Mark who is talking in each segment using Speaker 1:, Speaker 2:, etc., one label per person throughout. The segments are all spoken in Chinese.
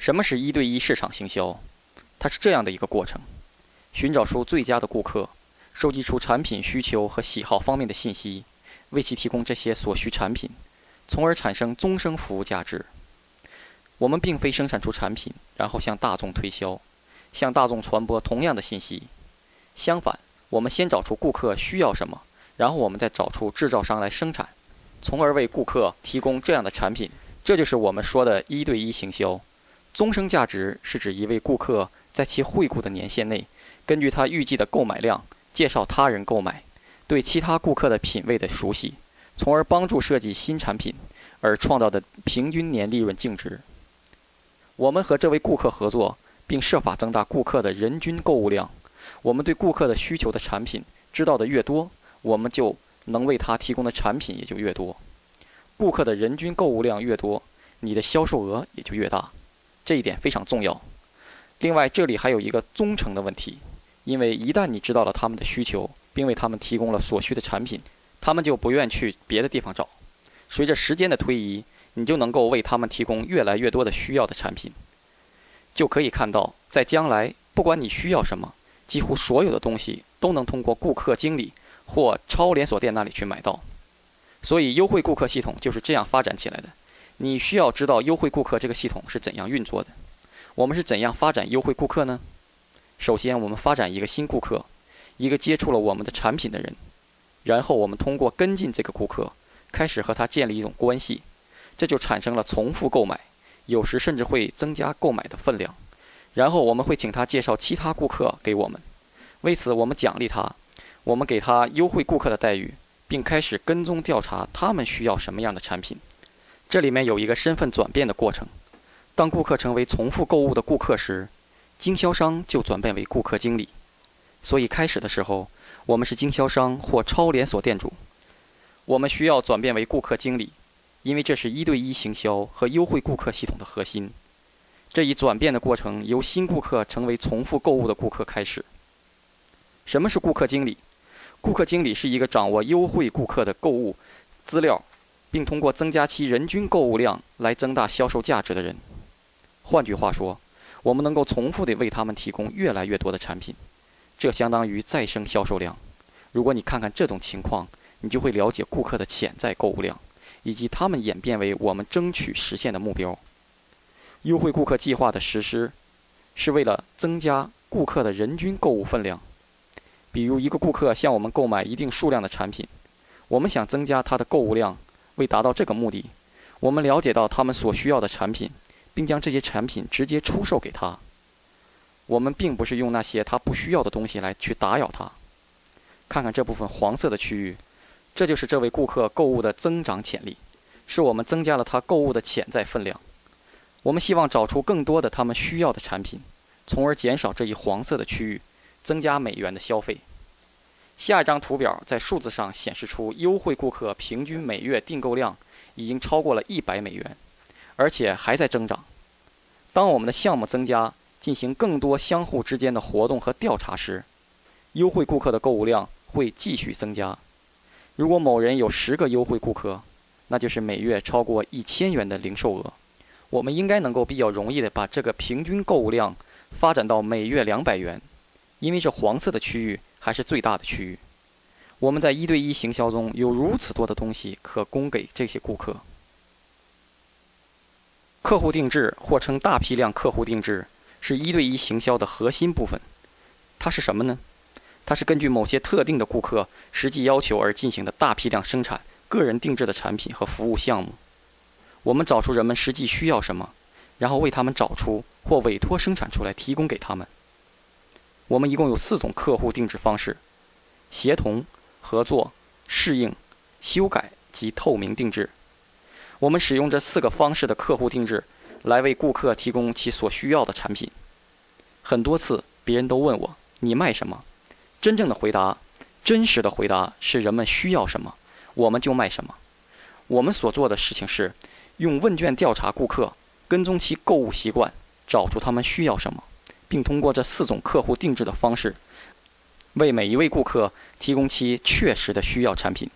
Speaker 1: 什么是一对一市场行销？它是这样的一个过程：寻找出最佳的顾客，收集出产品需求和喜好方面的信息，为其提供这些所需产品，从而产生终生服务价值。我们并非生产出产品，然后向大众推销，向大众传播同样的信息。相反，我们先找出顾客需要什么，然后我们再找出制造商来生产，从而为顾客提供这样的产品。这就是我们说的一对一行销。终生价值是指一位顾客在其惠顾的年限内，根据他预计的购买量，介绍他人购买，对其他顾客的品味的熟悉，从而帮助设计新产品而创造的平均年利润净值。我们和这位顾客合作，并设法增大顾客的人均购物量。我们对顾客的需求的产品知道的越多，我们就能为他提供的产品也就越多。顾客的人均购物量越多，你的销售额也就越大。这一点非常重要。另外，这里还有一个忠诚的问题，因为一旦你知道了他们的需求，并为他们提供了所需的产品，他们就不愿去别的地方找。随着时间的推移，你就能够为他们提供越来越多的需要的产品。就可以看到，在将来，不管你需要什么，几乎所有的东西都能通过顾客经理或超连锁店那里去买到。所以，优惠顾客系统就是这样发展起来的。你需要知道优惠顾客这个系统是怎样运作的。我们是怎样发展优惠顾客呢？首先，我们发展一个新顾客，一个接触了我们的产品的人，然后我们通过跟进这个顾客，开始和他建立一种关系，这就产生了重复购买，有时甚至会增加购买的分量。然后我们会请他介绍其他顾客给我们，为此我们奖励他，我们给他优惠顾客的待遇，并开始跟踪调查他们需要什么样的产品。这里面有一个身份转变的过程。当顾客成为重复购物的顾客时，经销商就转变为顾客经理。所以开始的时候，我们是经销商或超连锁店主。我们需要转变为顾客经理，因为这是一对一行销和优惠顾客系统的核心。这一转变的过程由新顾客成为重复购物的顾客开始。什么是顾客经理？顾客经理是一个掌握优惠顾客的购物资料。并通过增加其人均购物量来增大销售价值的人。换句话说，我们能够重复地为他们提供越来越多的产品，这相当于再生销售量。如果你看看这种情况，你就会了解顾客的潜在购物量，以及他们演变为我们争取实现的目标。优惠顾客计划的实施，是为了增加顾客的人均购物分量。比如，一个顾客向我们购买一定数量的产品，我们想增加他的购物量。为达到这个目的，我们了解到他们所需要的产品，并将这些产品直接出售给他。我们并不是用那些他不需要的东西来去打扰他。看看这部分黄色的区域，这就是这位顾客购物的增长潜力，是我们增加了他购物的潜在分量。我们希望找出更多的他们需要的产品，从而减少这一黄色的区域，增加美元的消费。下一张图表在数字上显示出优惠顾客平均每月订购量已经超过了一百美元，而且还在增长。当我们的项目增加，进行更多相互之间的活动和调查时，优惠顾客的购物量会继续增加。如果某人有十个优惠顾客，那就是每月超过一千元的零售额。我们应该能够比较容易的把这个平均购物量发展到每月两百元，因为这黄色的区域。还是最大的区域。我们在一对一行销中有如此多的东西可供给这些顾客。客户定制或称大批量客户定制是一对一行销的核心部分。它是什么呢？它是根据某些特定的顾客实际要求而进行的大批量生产个人定制的产品和服务项目。我们找出人们实际需要什么，然后为他们找出或委托生产出来提供给他们。我们一共有四种客户定制方式：协同、合作、适应、修改及透明定制。我们使用这四个方式的客户定制，来为顾客提供其所需要的产品。很多次，别人都问我：“你卖什么？”真正的回答，真实的回答是：人们需要什么，我们就卖什么。我们所做的事情是，用问卷调查顾客，跟踪其购物习惯，找出他们需要什么。并通过这四种客户定制的方式，为每一位顾客提供其确实的需要产品。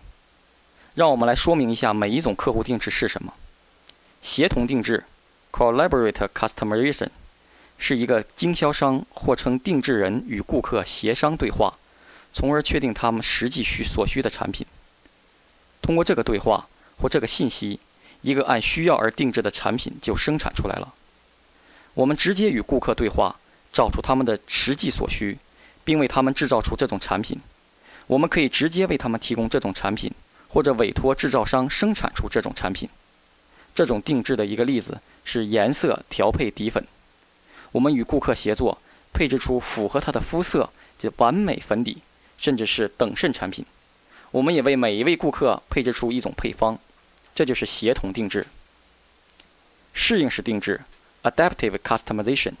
Speaker 1: 让我们来说明一下每一种客户定制是什么：协同定制 Collaborate customization 是一个经销商或称定制人与顾客协商对话，从而确定他们实际需所需的产品。通过这个对话或这个信息，一个按需要而定制的产品就生产出来了。我们直接与顾客对话，找出他们的实际所需，并为他们制造出这种产品。我们可以直接为他们提供这种产品，或者委托制造商生产出这种产品。这种定制的一个例子是颜色调配底粉。我们与顾客协作，配置出符合他的肤色及完美粉底，甚至是等渗产品。我们也为每一位顾客配置出一种配方，这就是协同定制。适应式定制 （Adaptive Customization）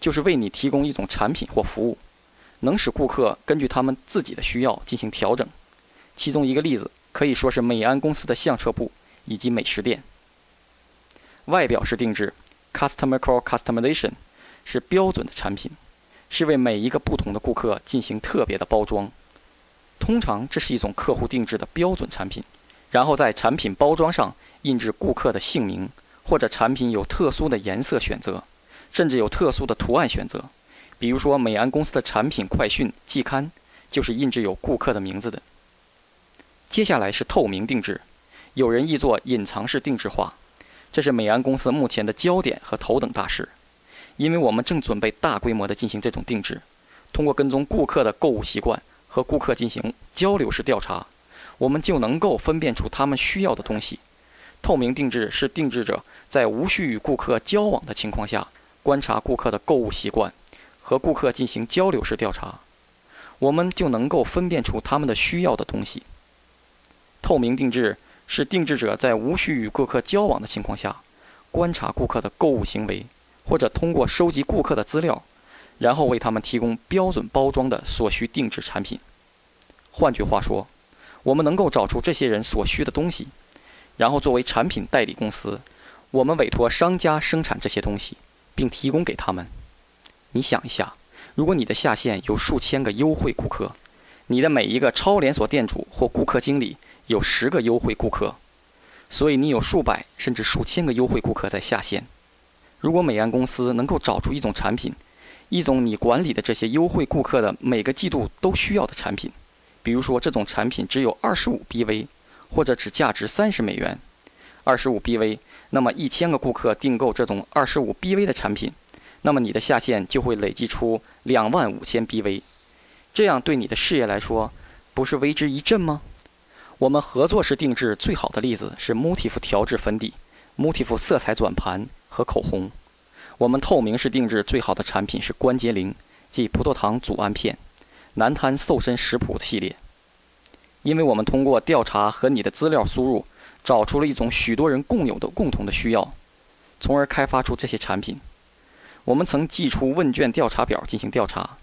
Speaker 1: 就是为你提供一种产品或服务。能使顾客根据他们自己的需要进行调整。其中一个例子可以说是美安公司的相册部以及美食店。外表式定制 （Customer Customization） 是标准的产品，是为每一个不同的顾客进行特别的包装。通常这是一种客户定制的标准产品，然后在产品包装上印制顾客的姓名，或者产品有特殊的颜色选择，甚至有特殊的图案选择。比如说，美安公司的产品快讯季刊就是印制有顾客的名字的。接下来是透明定制，有人译作隐藏式定制化，这是美安公司目前的焦点和头等大事。因为我们正准备大规模的进行这种定制，通过跟踪顾客的购物习惯和顾客进行交流式调查，我们就能够分辨出他们需要的东西。透明定制是定制者在无需与顾客交往的情况下，观察顾客的购物习惯。和顾客进行交流式调查，我们就能够分辨出他们的需要的东西。透明定制是定制者在无需与顾客交往的情况下，观察顾客的购物行为，或者通过收集顾客的资料，然后为他们提供标准包装的所需定制产品。换句话说，我们能够找出这些人所需的东西，然后作为产品代理公司，我们委托商家生产这些东西，并提供给他们。你想一下，如果你的下线有数千个优惠顾客，你的每一个超连锁店主或顾客经理有十个优惠顾客，所以你有数百甚至数千个优惠顾客在下线。如果美安公司能够找出一种产品，一种你管理的这些优惠顾客的每个季度都需要的产品，比如说这种产品只有二十五 BV，或者只价值三十美元，二十五 BV，那么一千个顾客订购这种二十五 BV 的产品。那么你的下线就会累计出两万五千 BV，这样对你的事业来说，不是为之一振吗？我们合作式定制最好的例子是 Motif 调制粉底、Motif 色彩转盘和口红。我们透明式定制最好的产品是关节灵，即葡萄糖组胺片、南滩瘦身食谱系列。因为我们通过调查和你的资料输入，找出了一种许多人共有的共同的需要，从而开发出这些产品。我们曾寄出问卷调查表进行调查，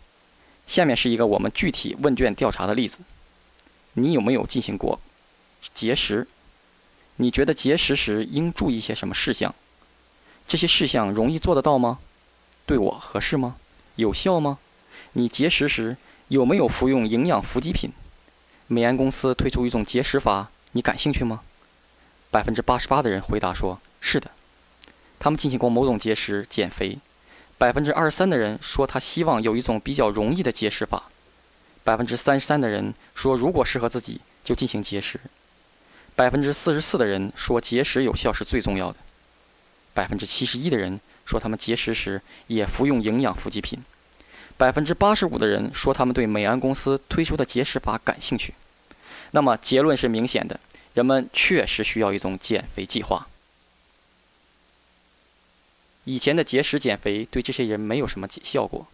Speaker 1: 下面是一个我们具体问卷调查的例子。你有没有进行过节食？你觉得节食时应注意些什么事项？这些事项容易做得到吗？对我合适吗？有效吗？你节食时有没有服用营养伏击品？美安公司推出一种节食法，你感兴趣吗？百分之八十八的人回答说是的，他们进行过某种节食减肥。百分之二十三的人说他希望有一种比较容易的节食法，百分之三十三的人说如果适合自己就进行节食，百分之四十四的人说节食有效是最重要的，百分之七十一的人说他们节食时也服用营养补给品，百分之八十五的人说他们对美安公司推出的节食法感兴趣。那么结论是明显的，人们确实需要一种减肥计划。以前的节食减肥对这些人没有什么效果，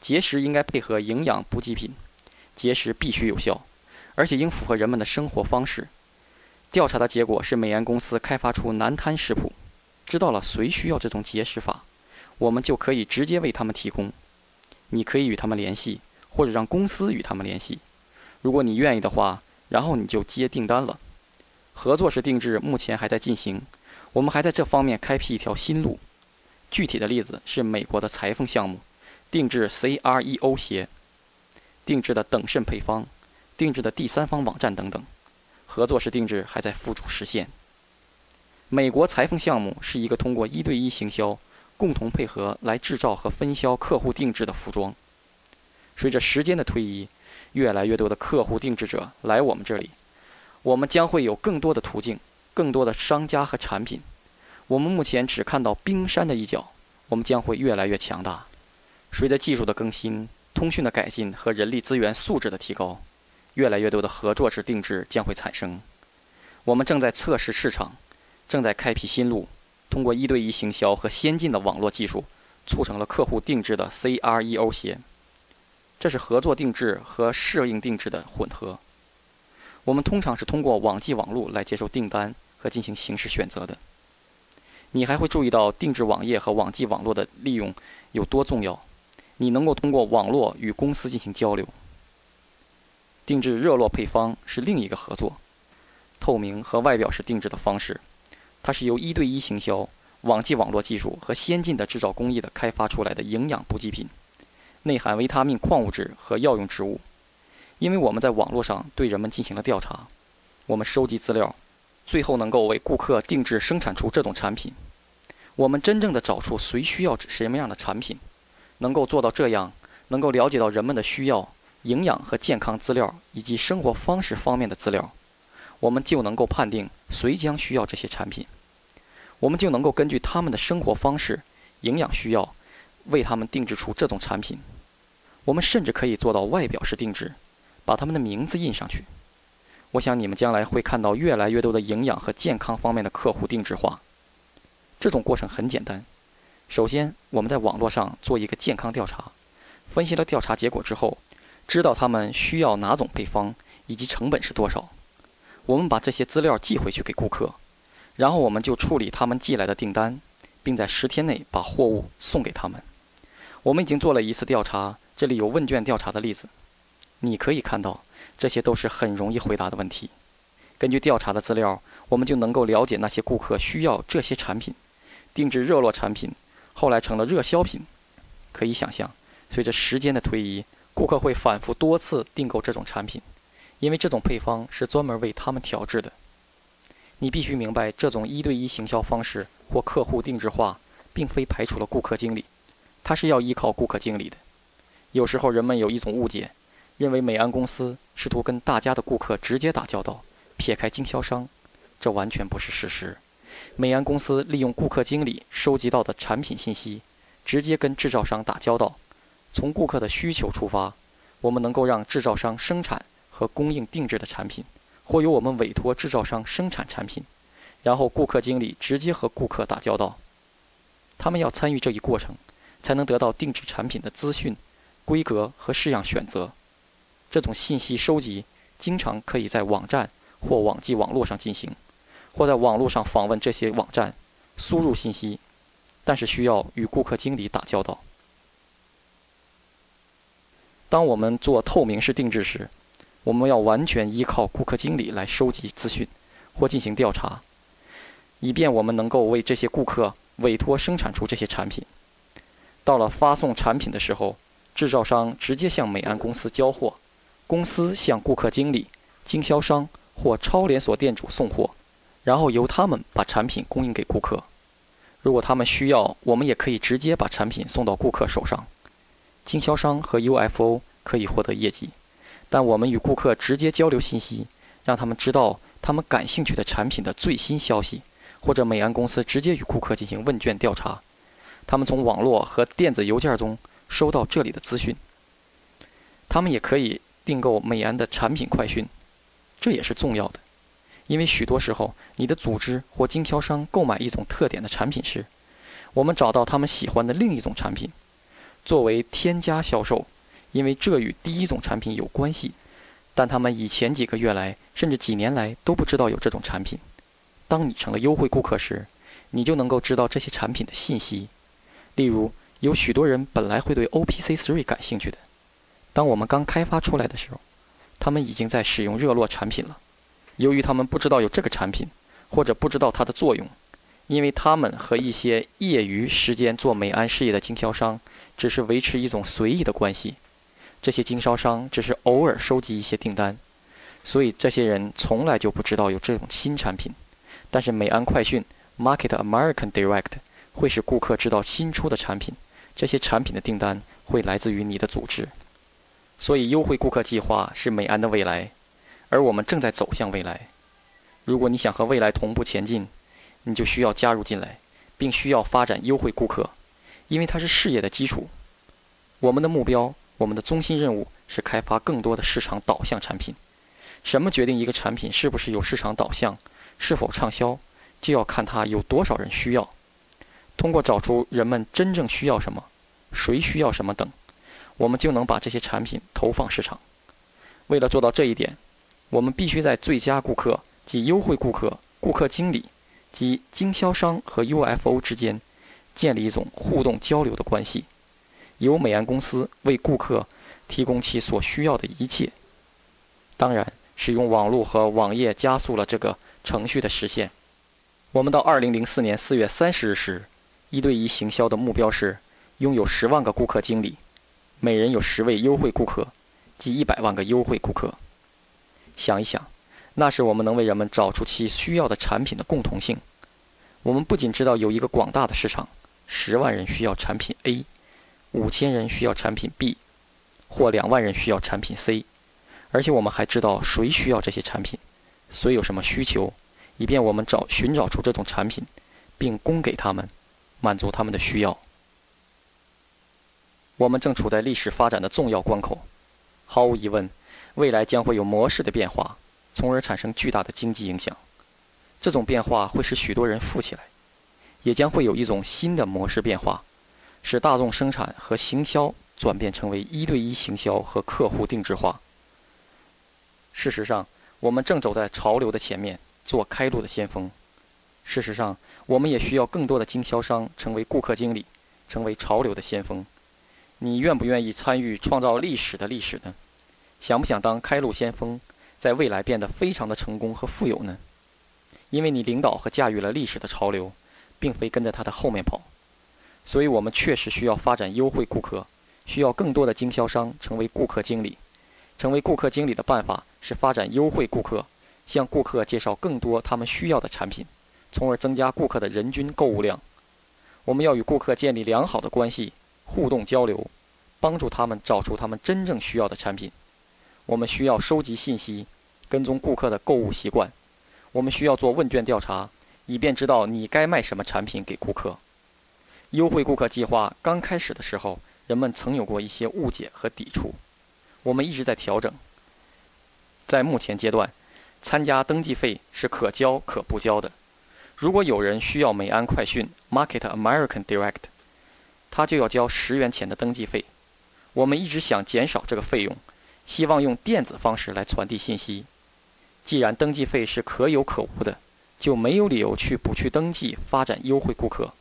Speaker 1: 节食应该配合营养补给品，节食必须有效，而且应符合人们的生活方式。调查的结果是，美颜公司开发出南滩食谱，知道了谁需要这种节食法，我们就可以直接为他们提供。你可以与他们联系，或者让公司与他们联系。如果你愿意的话，然后你就接订单了。合作式定制目前还在进行，我们还在这方面开辟一条新路。具体的例子是美国的裁缝项目，定制 CREO 鞋，定制的等渗配方，定制的第三方网站等等。合作式定制还在付诸实现。美国裁缝项目是一个通过一对一行销、共同配合来制造和分销客户定制的服装。随着时间的推移，越来越多的客户定制者来我们这里，我们将会有更多的途径、更多的商家和产品。我们目前只看到冰山的一角，我们将会越来越强大。随着技术的更新、通讯的改进和人力资源素质的提高，越来越多的合作式定制将会产生。我们正在测试市场。正在开辟新路，通过一对一行销和先进的网络技术，促成了客户定制的 CREO 鞋。这是合作定制和适应定制的混合。我们通常是通过网际网络来接受订单和进行形式选择的。你还会注意到定制网页和网际网络的利用有多重要。你能够通过网络与公司进行交流。定制热络配方是另一个合作，透明和外表是定制的方式。它是由一对一行销、网际网络技术和先进的制造工艺的开发出来的营养补给品，内含维他命、矿物质和药用植物。因为我们在网络上对人们进行了调查，我们收集资料，最后能够为顾客定制生产出这种产品。我们真正的找出谁需要什么样的产品，能够做到这样，能够了解到人们的需要、营养和健康资料以及生活方式方面的资料，我们就能够判定谁将需要这些产品。我们就能够根据他们的生活方式、营养需要，为他们定制出这种产品。我们甚至可以做到外表式定制，把他们的名字印上去。我想你们将来会看到越来越多的营养和健康方面的客户定制化。这种过程很简单。首先，我们在网络上做一个健康调查，分析了调查结果之后，知道他们需要哪种配方以及成本是多少。我们把这些资料寄回去给顾客。然后我们就处理他们寄来的订单，并在十天内把货物送给他们。我们已经做了一次调查，这里有问卷调查的例子。你可以看到，这些都是很容易回答的问题。根据调查的资料，我们就能够了解那些顾客需要这些产品。定制热络产品，后来成了热销品。可以想象，随着时间的推移，顾客会反复多次订购这种产品，因为这种配方是专门为他们调制的。你必须明白，这种一对一行销方式或客户定制化，并非排除了顾客经理，它是要依靠顾客经理的。有时候人们有一种误解，认为美安公司试图跟大家的顾客直接打交道，撇开经销商，这完全不是事实。美安公司利用顾客经理收集到的产品信息，直接跟制造商打交道。从顾客的需求出发，我们能够让制造商生产和供应定制的产品。或由我们委托制造商生产产品，然后顾客经理直接和顾客打交道。他们要参与这一过程，才能得到定制产品的资讯、规格和式样选择。这种信息收集经常可以在网站或网际网络上进行，或在网络上访问这些网站，输入信息，但是需要与顾客经理打交道。当我们做透明式定制时，我们要完全依靠顾客经理来收集资讯或进行调查，以便我们能够为这些顾客委托生产出这些产品。到了发送产品的时候，制造商直接向美安公司交货，公司向顾客经理、经销商或超连锁店主送货，然后由他们把产品供应给顾客。如果他们需要，我们也可以直接把产品送到顾客手上。经销商和 UFO 可以获得业绩。但我们与顾客直接交流信息，让他们知道他们感兴趣的产品的最新消息，或者美安公司直接与顾客进行问卷调查，他们从网络和电子邮件中收到这里的资讯。他们也可以订购美安的产品快讯，这也是重要的，因为许多时候你的组织或经销商购买一种特点的产品时，我们找到他们喜欢的另一种产品，作为添加销售。因为这与第一种产品有关系，但他们以前几个月来，甚至几年来都不知道有这种产品。当你成了优惠顾客时，你就能够知道这些产品的信息。例如，有许多人本来会对 OPC3 感兴趣的，当我们刚开发出来的时候，他们已经在使用热络产品了。由于他们不知道有这个产品，或者不知道它的作用，因为他们和一些业余时间做美安事业的经销商只是维持一种随意的关系。这些经销商只是偶尔收集一些订单，所以这些人从来就不知道有这种新产品。但是美安快讯 Market American Direct 会使顾客知道新出的产品，这些产品的订单会来自于你的组织。所以，优惠顾客计划是美安的未来，而我们正在走向未来。如果你想和未来同步前进，你就需要加入进来，并需要发展优惠顾客，因为它是事业的基础。我们的目标，我们的中心任务是开发更多的市场导向产品。什么决定一个产品是不是有市场导向，是否畅销，就要看它有多少人需要。通过找出人们真正需要什么，谁需要什么等。我们就能把这些产品投放市场。为了做到这一点，我们必须在最佳顾客及优惠顾客、顾客经理及经销商和 UFO 之间建立一种互动交流的关系，由美安公司为顾客提供其所需要的一切。当然，使用网络和网页加速了这个程序的实现。我们到2004年4月30日时，一对一行销的目标是拥有十万个顾客经理。每人有十位优惠顾客，即一百万个优惠顾客。想一想，那时我们能为人们找出其需要的产品的共同性。我们不仅知道有一个广大的市场，十万人需要产品 A，五千人需要产品 B，或两万人需要产品 C，而且我们还知道谁需要这些产品，谁有什么需求，以便我们找寻找出这种产品，并供给他们，满足他们的需要。我们正处在历史发展的重要关口，毫无疑问，未来将会有模式的变化，从而产生巨大的经济影响。这种变化会使许多人富起来，也将会有一种新的模式变化，使大众生产和行销转变成为一对一行销和客户定制化。事实上，我们正走在潮流的前面，做开路的先锋。事实上，我们也需要更多的经销商成为顾客经理，成为潮流的先锋。你愿不愿意参与创造历史的历史呢？想不想当开路先锋，在未来变得非常的成功和富有呢？因为你领导和驾驭了历史的潮流，并非跟在他的后面跑。所以我们确实需要发展优惠顾客，需要更多的经销商成为顾客经理。成为顾客经理的办法是发展优惠顾客，向顾客介绍更多他们需要的产品，从而增加顾客的人均购物量。我们要与顾客建立良好的关系。互动交流，帮助他们找出他们真正需要的产品。我们需要收集信息，跟踪顾客的购物习惯。我们需要做问卷调查，以便知道你该卖什么产品给顾客。优惠顾客计划刚开始的时候，人们曾有过一些误解和抵触。我们一直在调整。在目前阶段，参加登记费是可交可不交的。如果有人需要美安快讯 （Market American Direct）。他就要交十元钱的登记费。我们一直想减少这个费用，希望用电子方式来传递信息。既然登记费是可有可无的，就没有理由去不去登记，发展优惠顾客。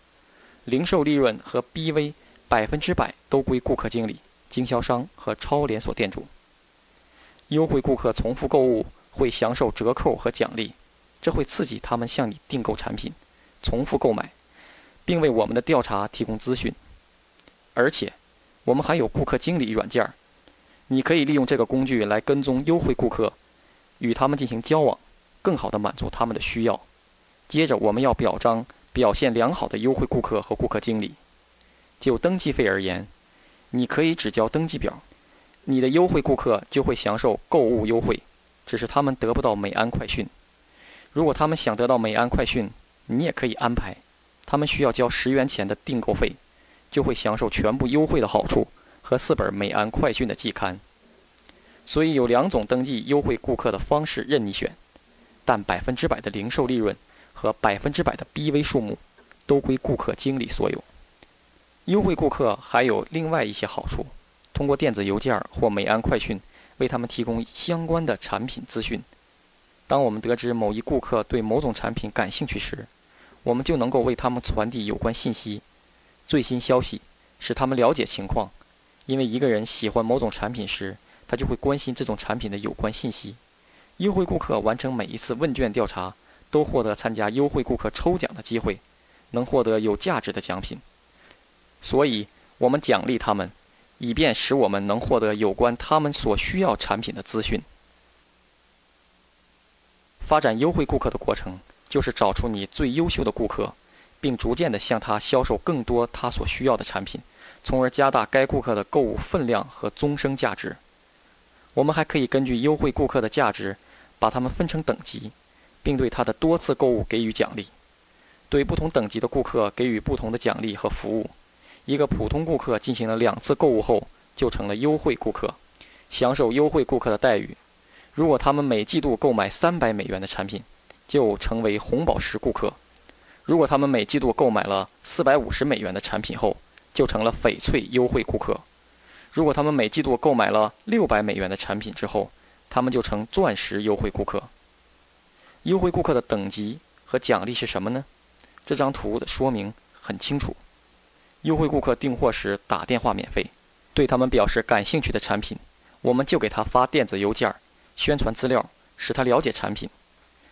Speaker 1: 零售利润和 BV 百分之百都归顾客经理、经销商和超连锁店主。优惠顾客重复购物会享受折扣和奖励，这会刺激他们向你订购产品，重复购买，并为我们的调查提供资讯。而且，我们还有顾客经理软件儿，你可以利用这个工具来跟踪优惠顾客，与他们进行交往，更好地满足他们的需要。接着，我们要表彰表现良好的优惠顾客和顾客经理。就登记费而言，你可以只交登记表，你的优惠顾客就会享受购物优惠，只是他们得不到美安快讯。如果他们想得到美安快讯，你也可以安排，他们需要交十元钱的订购费。就会享受全部优惠的好处和四本美安快讯的季刊。所以有两种登记优惠顾客的方式任你选，但百分之百的零售利润和百分之百的 BV 数目都归顾客经理所有。优惠顾客还有另外一些好处，通过电子邮件或美安快讯为他们提供相关的产品资讯。当我们得知某一顾客对某种产品感兴趣时，我们就能够为他们传递有关信息。最新消息使他们了解情况，因为一个人喜欢某种产品时，他就会关心这种产品的有关信息。优惠顾客完成每一次问卷调查，都获得参加优惠顾客抽奖的机会，能获得有价值的奖品。所以，我们奖励他们，以便使我们能获得有关他们所需要产品的资讯。发展优惠顾客的过程就是找出你最优秀的顾客，并逐渐地向他销售更多他所需要的产品，从而加大该顾客的购物分量和终生价值。我们还可以根据优惠顾客的价值，把他们分成等级，并对他的多次购物给予奖励。对不同等级的顾客给予不同的奖励和服务。一个普通顾客进行了两次购物后，就成了优惠顾客，享受优惠顾客的待遇。如果他们每季度购买三百美元的产品，就成为红宝石顾客；如果他们每季度购买了四百五十美元的产品后，就成了翡翠优惠顾客；如果他们每季度购买了六百美元的产品之后，他们就成钻石优惠顾客。优惠顾客的等级和奖励是什么呢？这张图的说明很清楚。优惠顾客订货时打电话免费，对他们表示感兴趣的产品，我们就给他发电子邮件。宣传资料，使他了解产品。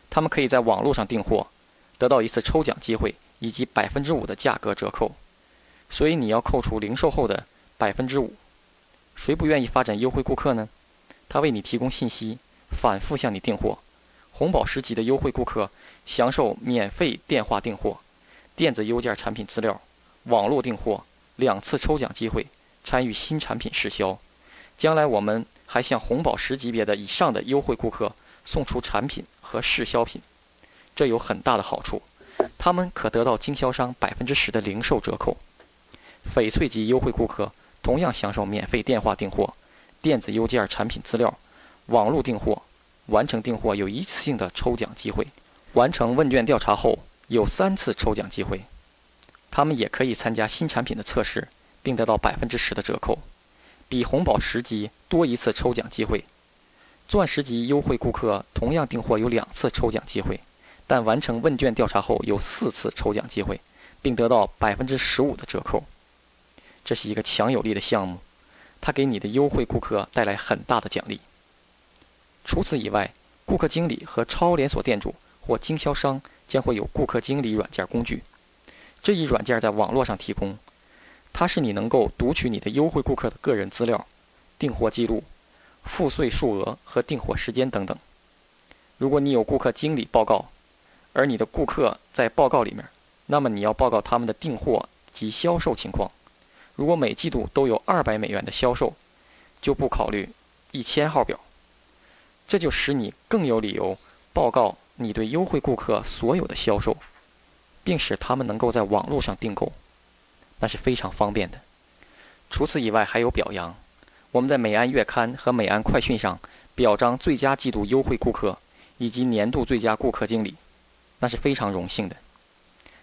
Speaker 1: 他们可以在网络上订货，得到一次抽奖机会以及百分之五的价格折扣。所以你要扣除零售后的百分之五。谁不愿意发展优惠顾客呢？他为你提供信息，反复向你订货。红宝石级的优惠顾客享受免费电话订货、电子邮件产品资料、网络订货、两次抽奖机会、参与新产品试销。将来我们还向红宝石级别的以上的优惠顾客送出产品和试销品，这有很大的好处，他们可得到经销商百分之十的零售折扣。翡翠级优惠顾客同样享受免费电话订货、电子邮件产品资料、网络订货，完成订货有一次性的抽奖机会，完成问卷调查后有三次抽奖机会。他们也可以参加新产品的测试，并得到百分之十的折扣。比红宝石级多一次抽奖机会，钻石级优惠顾客同样订货有两次抽奖机会，但完成问卷调查后有四次抽奖机会，并得到百分之十五的折扣。这是一个强有力的项目，它给你的优惠顾客带来很大的奖励。除此以外，顾客经理和超连锁店主或经销商将会有顾客经理软件工具，这一软件在网络上提供。它是你能够读取你的优惠顾客的个人资料、订货记录、付税数额和订货时间等等。如果你有顾客经理报告，而你的顾客在报告里面，那么你要报告他们的订货及销售情况。如果每季度都有二百美元的销售，就不考虑一千号表。这就使你更有理由报告你对优惠顾客所有的销售，并使他们能够在网络上订购。那是非常方便的。除此以外，还有表扬。我们在美安月刊和美安快讯上表彰最佳季度优惠顾客以及年度最佳顾客经理，那是非常荣幸的。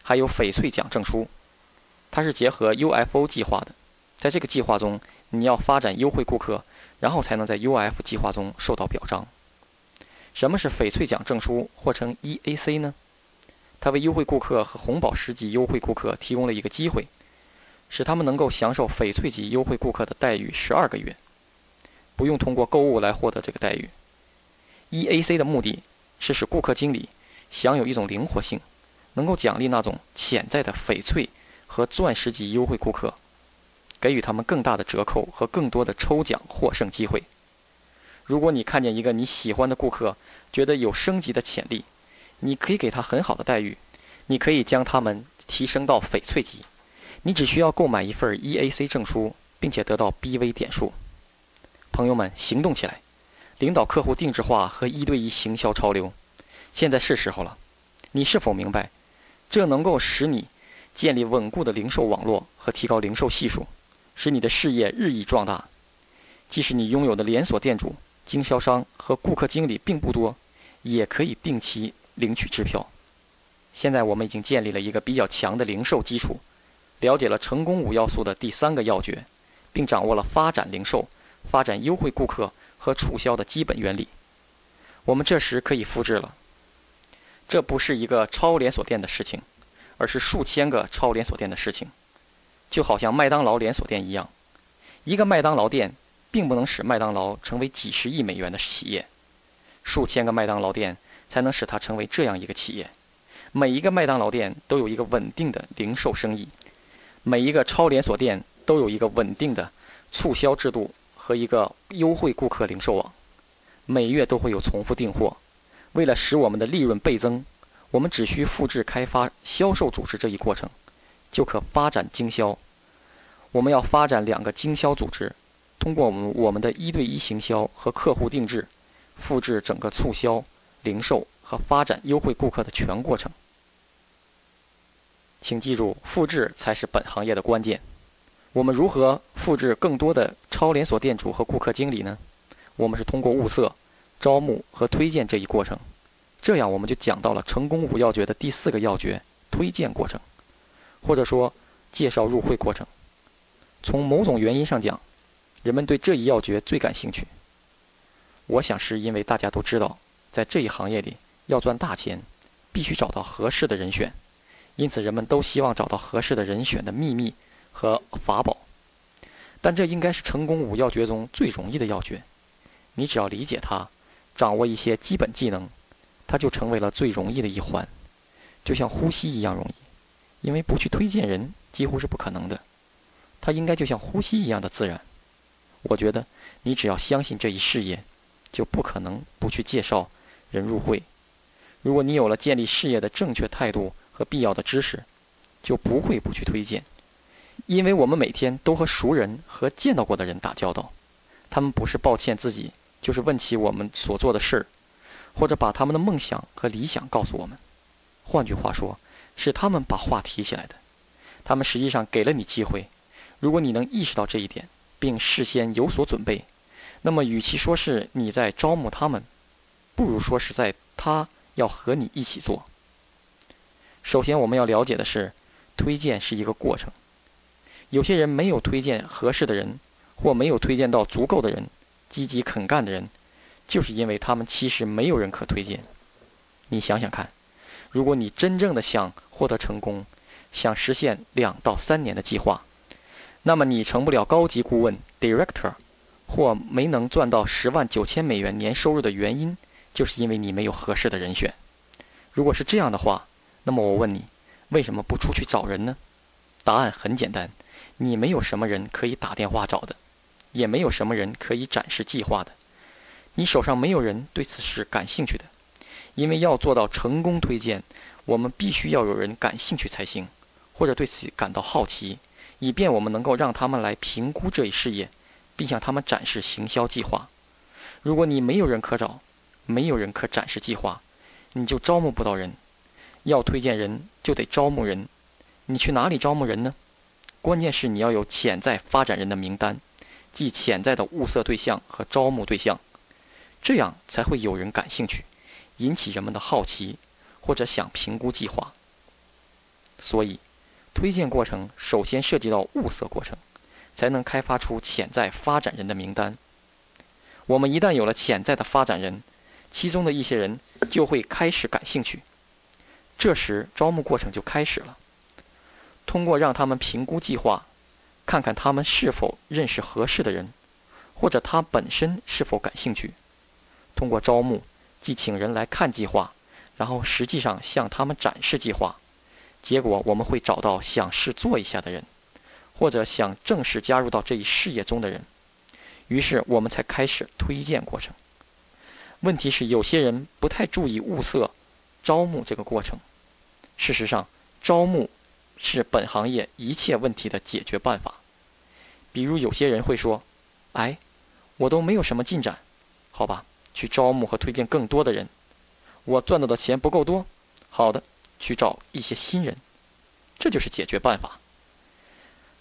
Speaker 1: 还有翡翠奖证书，它是结合 UFO 计划的。在这个计划中，你要发展优惠顾客，然后才能在 UF 计划中受到表彰。什么是翡翠奖证书，或称 EAC 呢？它为优惠顾客和红宝石级优惠顾客提供了一个机会。使他们能够享受翡翠级优惠顾客的待遇十二个月，不用通过购物来获得这个待遇。EAC 的目的是使顾客经理享有一种灵活性，能够奖励那种潜在的翡翠和钻石级优惠顾客，给予他们更大的折扣和更多的抽奖获胜机会。如果你看见一个你喜欢的顾客，觉得有升级的潜力，你可以给他很好的待遇，你可以将他们提升到翡翠级。你只需要购买一份 EAC 证书，并且得到 BV 点数。朋友们，行动起来，领导客户定制化和一对一行销潮流，现在是时候了。你是否明白，这能够使你建立稳固的零售网络和提高零售系数，使你的事业日益壮大？即使你拥有的连锁店主、经销商和顾客经理并不多，也可以定期领取支票。现在我们已经建立了一个比较强的零售基础。了解了成功五要素的第三个要诀，并掌握了发展零售、发展优惠顾客和促销的基本原理。我们这时可以复制了。这不是一个超连锁店的事情，而是数千个超连锁店的事情。就好像麦当劳连锁店一样，一个麦当劳店并不能使麦当劳成为几十亿美元的企业，数千个麦当劳店才能使它成为这样一个企业。每一个麦当劳店都有一个稳定的零售生意。每一个超连锁店都有一个稳定的促销制度和一个优惠顾客零售网，每月都会有重复订货。为了使我们的利润倍增，我们只需复制开发销售组织这一过程，就可发展经销。我们要发展两个经销组织，通过我们我们的一对一行销和客户定制，复制整个促销、零售和发展优惠顾客的全过程。请记住，复制才是本行业的关键。我们如何复制更多的超连锁店主和顾客经理呢？我们是通过物色、招募和推荐这一过程。这样，我们就讲到了成功五要诀的第四个要诀——推荐过程，或者说介绍入会过程。从某种原因上讲，人们对这一要诀最感兴趣。我想是因为大家都知道，在这一行业里要赚大钱，必须找到合适的人选，因此人们都希望找到合适的人选的秘密和法宝。但这应该是成功五要诀中最容易的要诀，你只要理解它，掌握一些基本技能。它就成为了最容易的一环，就像呼吸一样容易，因为不去推荐人几乎是不可能的。它应该就像呼吸一样的自然。我觉得你只要相信这一事业，就不可能不去介绍人入会。如果你有了建立事业的正确态度和必要的知识，就不会不去推荐。因为我们每天都和熟人和见到过的人打交道，他们不是抱歉自己，就是问起我们所做的事儿。或者把他们的梦想和理想告诉我们，换句话说，是他们把话提起来的。他们实际上给了你机会。如果你能意识到这一点，并事先有所准备，那么与其说是你在招募他们，不如说是在他要和你一起做。首先，我们要了解的是，推荐是一个过程。有些人没有推荐合适的人，或没有推荐到足够的人，积极肯干的人。就是因为他们其实没有人可推荐。你想想看，如果你真正的想获得成功，想实现两到三年的计划，那么你成不了高级顾问 （director） 或没能赚到十万九千美元年收入的原因，就是因为你没有合适的人选。如果是这样的话，那么我问你，为什么不出去找人呢？答案很简单，你没有什么人可以打电话找的，也没有什么人可以展示计划的。你手上没有人对此事感兴趣的，因为要做到成功推荐，我们必须要有人感兴趣才行，或者对此感到好奇，以便我们能够让他们来评估这一事业，并向他们展示行销计划。如果你没有人可找，没有人可展示计划，你就招募不到人。要推荐人就得招募人，你去哪里招募人呢？关键是你要有潜在发展人的名单，即潜在的物色对象和招募对象。这样才会有人感兴趣，引起人们的好奇，或者想评估计划。所以，推荐过程首先涉及到物色过程，才能开发出潜在发展人的名单。我们一旦有了潜在的发展人，其中的一些人就会开始感兴趣，这时招募过程就开始了。通过让他们评估计划，看看他们是否认识合适的人，或者他本身是否感兴趣。通过招募，即请人来看计划，然后实际上向他们展示计划，结果我们会找到想试做一下的人，或者想正式加入到这一事业中的人，于是我们才开始推荐过程。问题是有些人不太注意物色、招募这个过程。事实上，招募是本行业一切问题的解决办法。比如有些人会说：“哎，我都没有什么进展，好吧。”去招募和推荐更多的人，我赚到的钱不够多，好的，去找一些新人，这就是解决办法。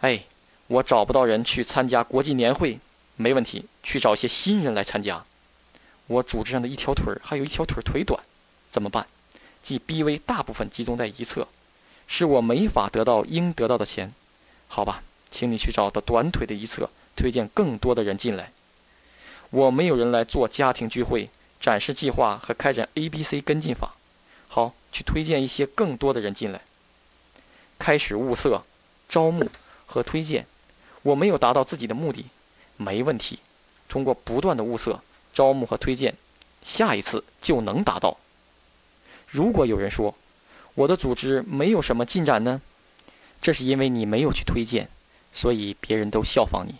Speaker 1: 哎，我找不到人去参加国际年会，没问题，去找一些新人来参加。我组织上的一条腿还有一条腿腿短，怎么办？即 B V 大部分集中在一侧，是我没法得到应得到的钱，好吧，请你去找到短腿的一侧，推荐更多的人进来。我没有人来做家庭聚会、展示计划和开展 A、B、C 跟进法。好，去推荐一些更多的人进来。开始物色、招募和推荐。我没有达到自己的目的，没问题。通过不断的物色、招募和推荐，下一次就能达到。如果有人说我的组织没有什么进展呢？这是因为你没有去推荐，所以别人都效仿你。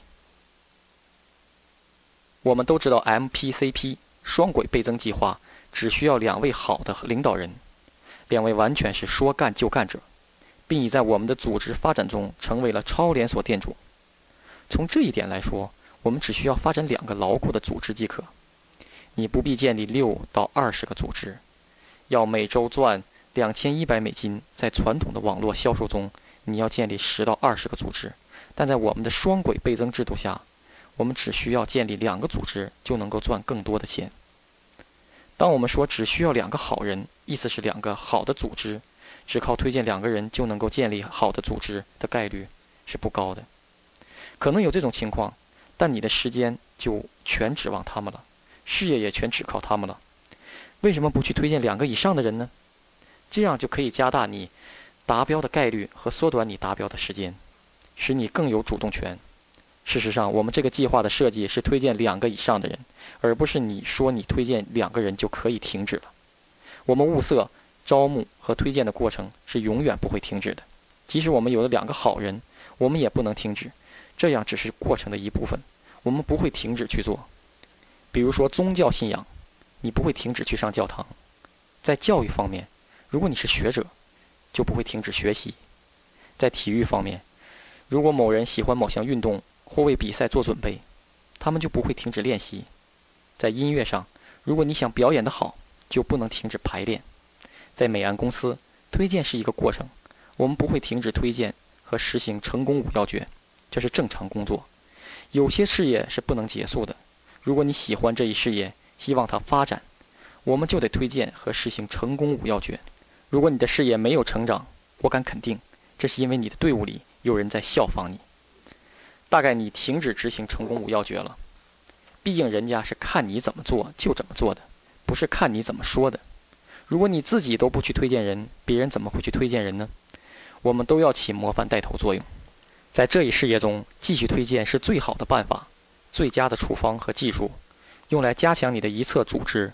Speaker 1: 我们都知道，MPCP 双轨倍增计划只需要两位好的领导人，两位完全是说干就干者，并已在我们的组织发展中成为了超连锁店主。从这一点来说，我们只需要发展两个牢固的组织即可。你不必建立六到二十个组织，要每周赚两千一百美金。在传统的网络销售中，你要建立十到二十个组织，但在我们的双轨倍增制度下，我们只需要建立两个组织就能够赚更多的钱。当我们说只需要两个好人，意思是两个好的组织，只靠推荐两个人就能够建立好的组织的概率是不高的。可能有这种情况，但你的时间就全指望他们了。事业也全指靠他们了，为什么不去推荐两个以上的人呢？这样就可以加大你达标的概率和缩短你达标的时间，使你更有主动权。事实上，我们这个计划的设计是推荐两个以上的人，而不是你说你推荐两个人就可以停止了。我们物色、招募和推荐的过程是永远不会停止的，即使我们有了两个好人，我们也不能停止。这样只是过程的一部分，我们不会停止去做。比如说宗教信仰，你不会停止去上教堂；在教育方面，如果你是学者，就不会停止学习；在体育方面，如果某人喜欢某项运动或为比赛做准备，他们就不会停止练习；在音乐上，如果你想表演得好，就不能停止排练；在美安公司，推荐是一个过程，我们不会停止推荐和实行成功五要诀，这是正常工作。有些事业是不能结束的。如果你喜欢这一事业，希望它发展，我们就得推荐和实行成功五要诀。如果你的事业没有成长，我敢肯定，这是因为你的队伍里有人在效仿你。大概你停止执行成功五要诀了。毕竟人家是看你怎么做就怎么做的，不是看你怎么说的。如果你自己都不去推荐人，别人怎么会去推荐人呢？我们都要起模范带头作用。在这一事业中，继续推荐是最好的办法。最佳的处方和技术，用来加强你的一侧组织，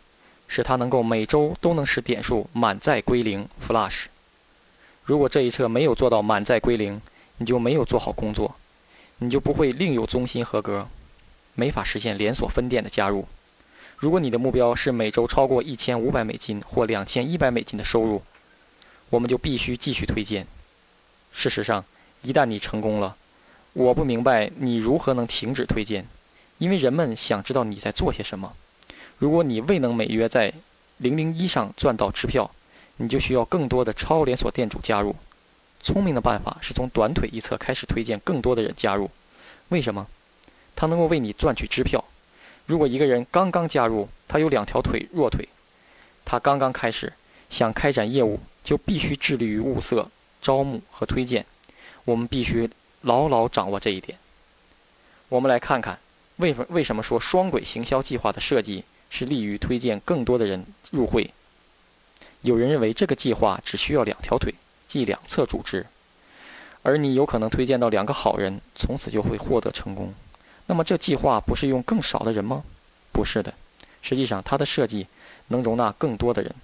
Speaker 1: 使它能够每周都能使点数满载归零 （flush）。如果这一侧没有做到满载归零，你就没有做好工作，你就不会另有中心合格，没法实现连锁分店的加入。如果你的目标是每周超过一千五百美金或两千一百美金的收入，我们就必须继续推荐。事实上，一旦你成功了，我不明白你如何能停止推荐。因为人们想知道你在做些什么。如果你未能每月在零零一上赚到支票，你就需要更多的超连锁店主加入。聪明的办法是从短腿一侧开始推荐更多的人加入。为什么？他能够为你赚取支票。如果一个人刚刚加入，他有两条腿弱腿，他刚刚开始想开展业务，就必须致力于物色、招募和推荐。我们必须牢牢掌握这一点。我们来看看。为什为什么说双轨行销计划的设计是利于推荐更多的人入会？有人认为这个计划只需要两条腿，即两侧组织，而你有可能推荐到两个好人，从此就会获得成功。那么这计划不是用更少的人吗？不是的，实际上它的设计能容纳更多的人，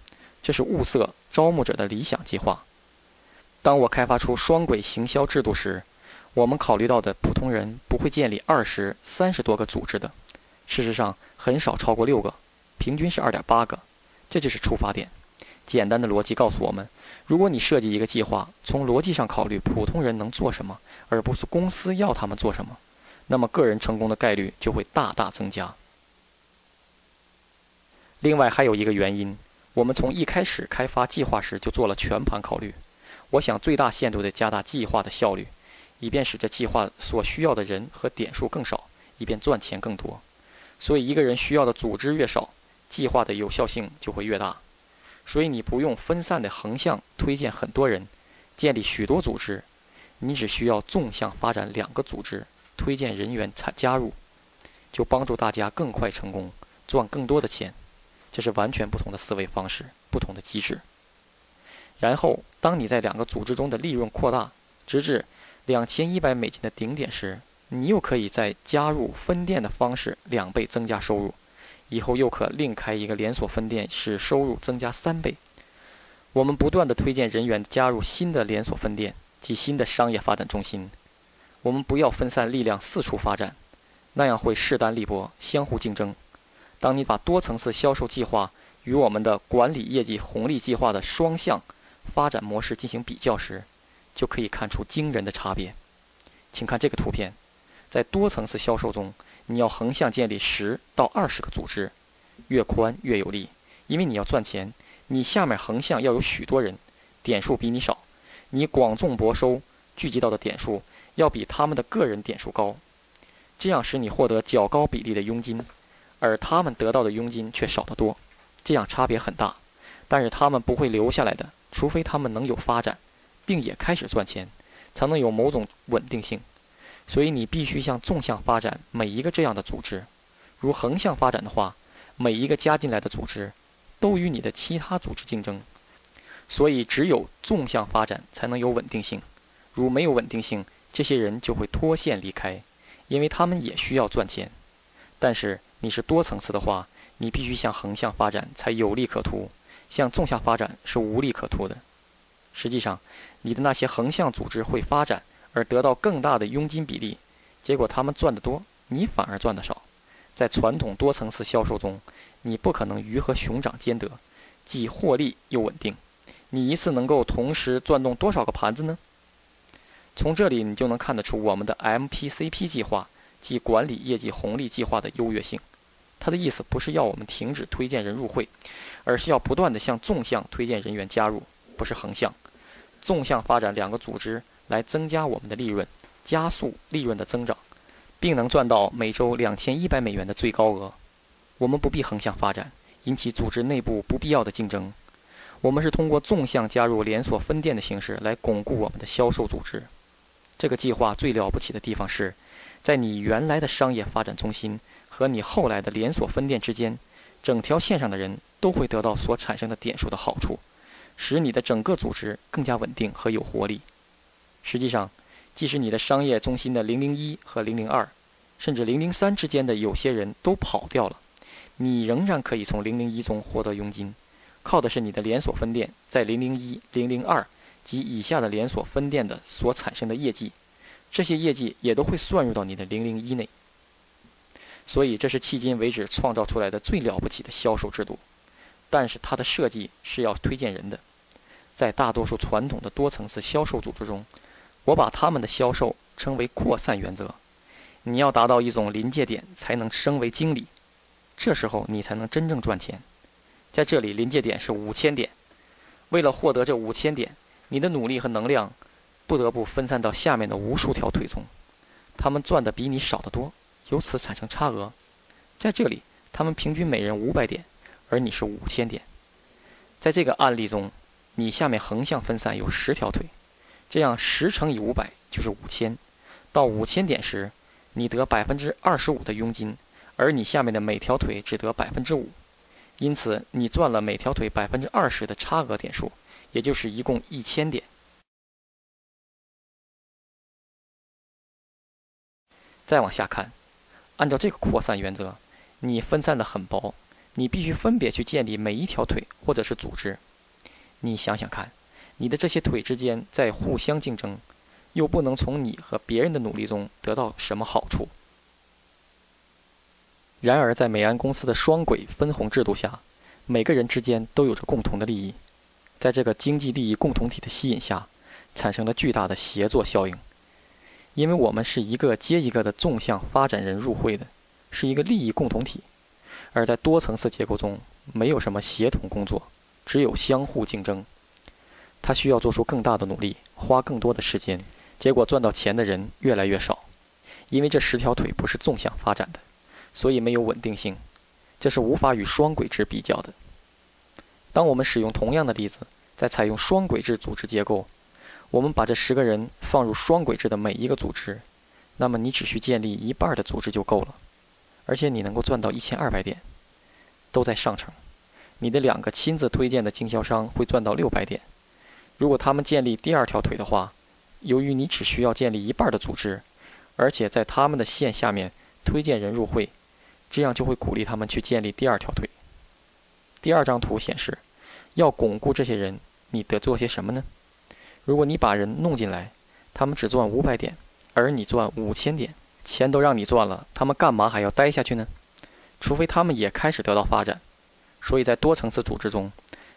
Speaker 1: 这是物色招募者的理想计划。当我开发出双轨行销制度时。我们考虑到的普通人不会建立二十三十多个组织的，事实上很少超过六个，平均是二点八个，这就是出发点。简单的逻辑告诉我们，如果你设计一个计划，从逻辑上考虑普通人能做什么，而不是公司要他们做什么，那么个人成功的概率就会大大增加。另外还有一个原因，我们从一开始开发计划时就做了全盘考虑，我想最大限度地加大计划的效率。以便使这计划所需要的人和点数更少，以便赚钱更多。所以，一个人需要的组织越少，计划的有效性就会越大。所以，你不用分散的横向推荐很多人，建立许多组织，你只需要纵向发展两个组织，推荐人员参加入，就帮助大家更快成功，赚更多的钱。这是完全不同的思维方式，不同的机制。然后，当你在两个组织中的利润扩大，直至两千一百美金的顶点时，你又可以再加入分店的方式两倍增加收入，以后又可另开一个连锁分店，使收入增加三倍。我们不断地推荐人员加入新的连锁分店及新的商业发展中心。我们不要分散力量四处发展，那样会势单力薄，相互竞争。当你把多层次销售计划与我们的管理业绩红利计划的双向发展模式进行比较时，就可以看出惊人的差别。请看这个图片，在多层次销售中，你要横向建立十到二十个组织，越宽越有利，因为你要赚钱，你下面横向要有许多人，点数比你少，你广众博收聚集到的点数要比他们的个人点数高，这样使你获得较高比例的佣金，而他们得到的佣金却少得多，这样差别很大。但是他们不会留下来的，除非他们能有发展，并也开始赚钱。才能有某种稳定性，所以你必须向纵向发展每一个这样的组织。如横向发展的话，每一个加进来的组织都与你的其他组织竞争。所以只有纵向发展才能有稳定性。如没有稳定性，这些人就会脱线离开，因为他们也需要赚钱。但是你是多层次的话，你必须向横向发展才有利可图，向纵向发展是无利可图的。实际上，你的那些横向组织会发展而得到更大的佣金比例，结果他们赚得多，你反而赚得少。在传统多层次销售中，你不可能鱼和熊掌兼得，既获利又稳定。你一次能够同时转动多少个盘子呢？从这里你就能看得出我们的 MPCP 计划及管理业绩红利计划的优越性。它的意思不是要我们停止推荐人入会，而是要不断地向纵向推荐人员加入。不是横向，纵向发展两个组织来增加我们的利润，加速利润的增长，并能赚到每周两千一百美元的最高额。我们不必横向发展，引起组织内部不必要的竞争。我们是通过纵向加入连锁分店的形式来巩固我们的销售组织。这个计划最了不起的地方是，在你原来的商业发展中心和你后来的连锁分店之间，整条线上的人都会得到所产生的点数的好处。使你的整个组织更加稳定和有活力。实际上，即使你的商业中心的零零一和零零二，甚至零零三之间的有些人都跑掉了，你仍然可以从零零一中获得佣金，靠的是你的连锁分店在零零一、零零二及以下的连锁分店的所产生的业绩，这些业绩也都会算入到你的零零一内。所以，这是迄今为止创造出来的最了不起的销售制度。但是它的设计是要推荐人的，在大多数传统的多层次销售组织中，我把他们的销售称为扩散原则。你要达到一种临界点才能升为经理，这时候你才能真正赚钱。在这里，临界点是五千点。为了获得这五千点，你的努力和能量不得不分散到下面的无数条腿中，他们赚的比你少得多，由此产生差额。在这里，他们平均每人五百点。而你是五千点，在这个案例中，你下面横向分散有十条腿，这样十乘以五百就是五千。到五千点时，你得百分之二十五的佣金，而你下面的每条腿只得百分之五，因此你赚了每条腿百分之二十的差额点数，也就是一共一千点。再往下看，按照这个扩散原则，你分散的很薄。你必须分别去建立每一条腿或者是组织。你想想看，你的这些腿之间在互相竞争，又不能从你和别人的努力中得到什么好处。然而，在美安公司的双轨分红制度下，每个人之间都有着共同的利益，在这个经济利益共同体的吸引下，产生了巨大的协作效应。因为我们是一个接一个的纵向发展人入会的，是一个利益共同体。而在多层次结构中，没有什么协同工作，只有相互竞争。他需要做出更大的努力，花更多的时间，结果赚到钱的人越来越少。因为这十条腿不是纵向发展的，所以没有稳定性，这是无法与双轨制比较的。当我们使用同样的例子，在采用双轨制组织结构，我们把这十个人放入双轨制的每一个组织，那么你只需建立一半的组织就够了。而且你能够赚到一千二百点，都在上层。你的两个亲自推荐的经销商会赚到六百点。如果他们建立第二条腿的话，由于你只需要建立一半的组织，而且在他们的线下面推荐人入会，这样就会鼓励他们去建立第二条腿。第二张图显示，要巩固这些人，你得做些什么呢？如果你把人弄进来，他们只赚五百点，而你赚五千点。钱都让你赚了，他们干嘛还要待下去呢？除非他们也开始得到发展。所以在多层次组织中，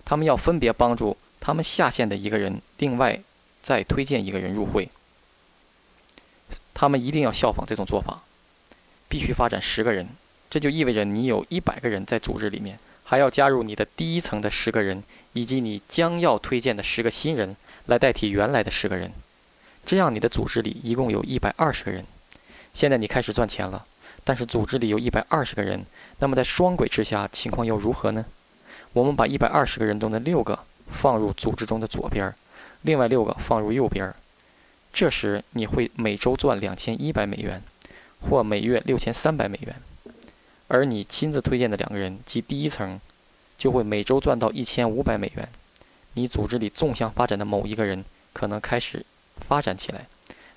Speaker 1: 他们要分别帮助他们下线的一个人，另外再推荐一个人入会。他们一定要效仿这种做法，必须发展十个人，这就意味着你有一百个人在组织里面，还要加入你的第一层的十个人，以及你将要推荐的十个新人来代替原来的十个人。这样，你的组织里一共有一百二十个人。现在你开始赚钱了，但是组织里有一百二十个人，那么在双轨之下，情况又如何呢？我们把一百二十个人中的六个放入组织中的左边，另外六个放入右边。这时你会每周赚两千一百美元，或每月六千三百美元。而你亲自推荐的两个人及第一层，就会每周赚到一千五百美元。你组织里纵向发展的某一个人可能开始发展起来，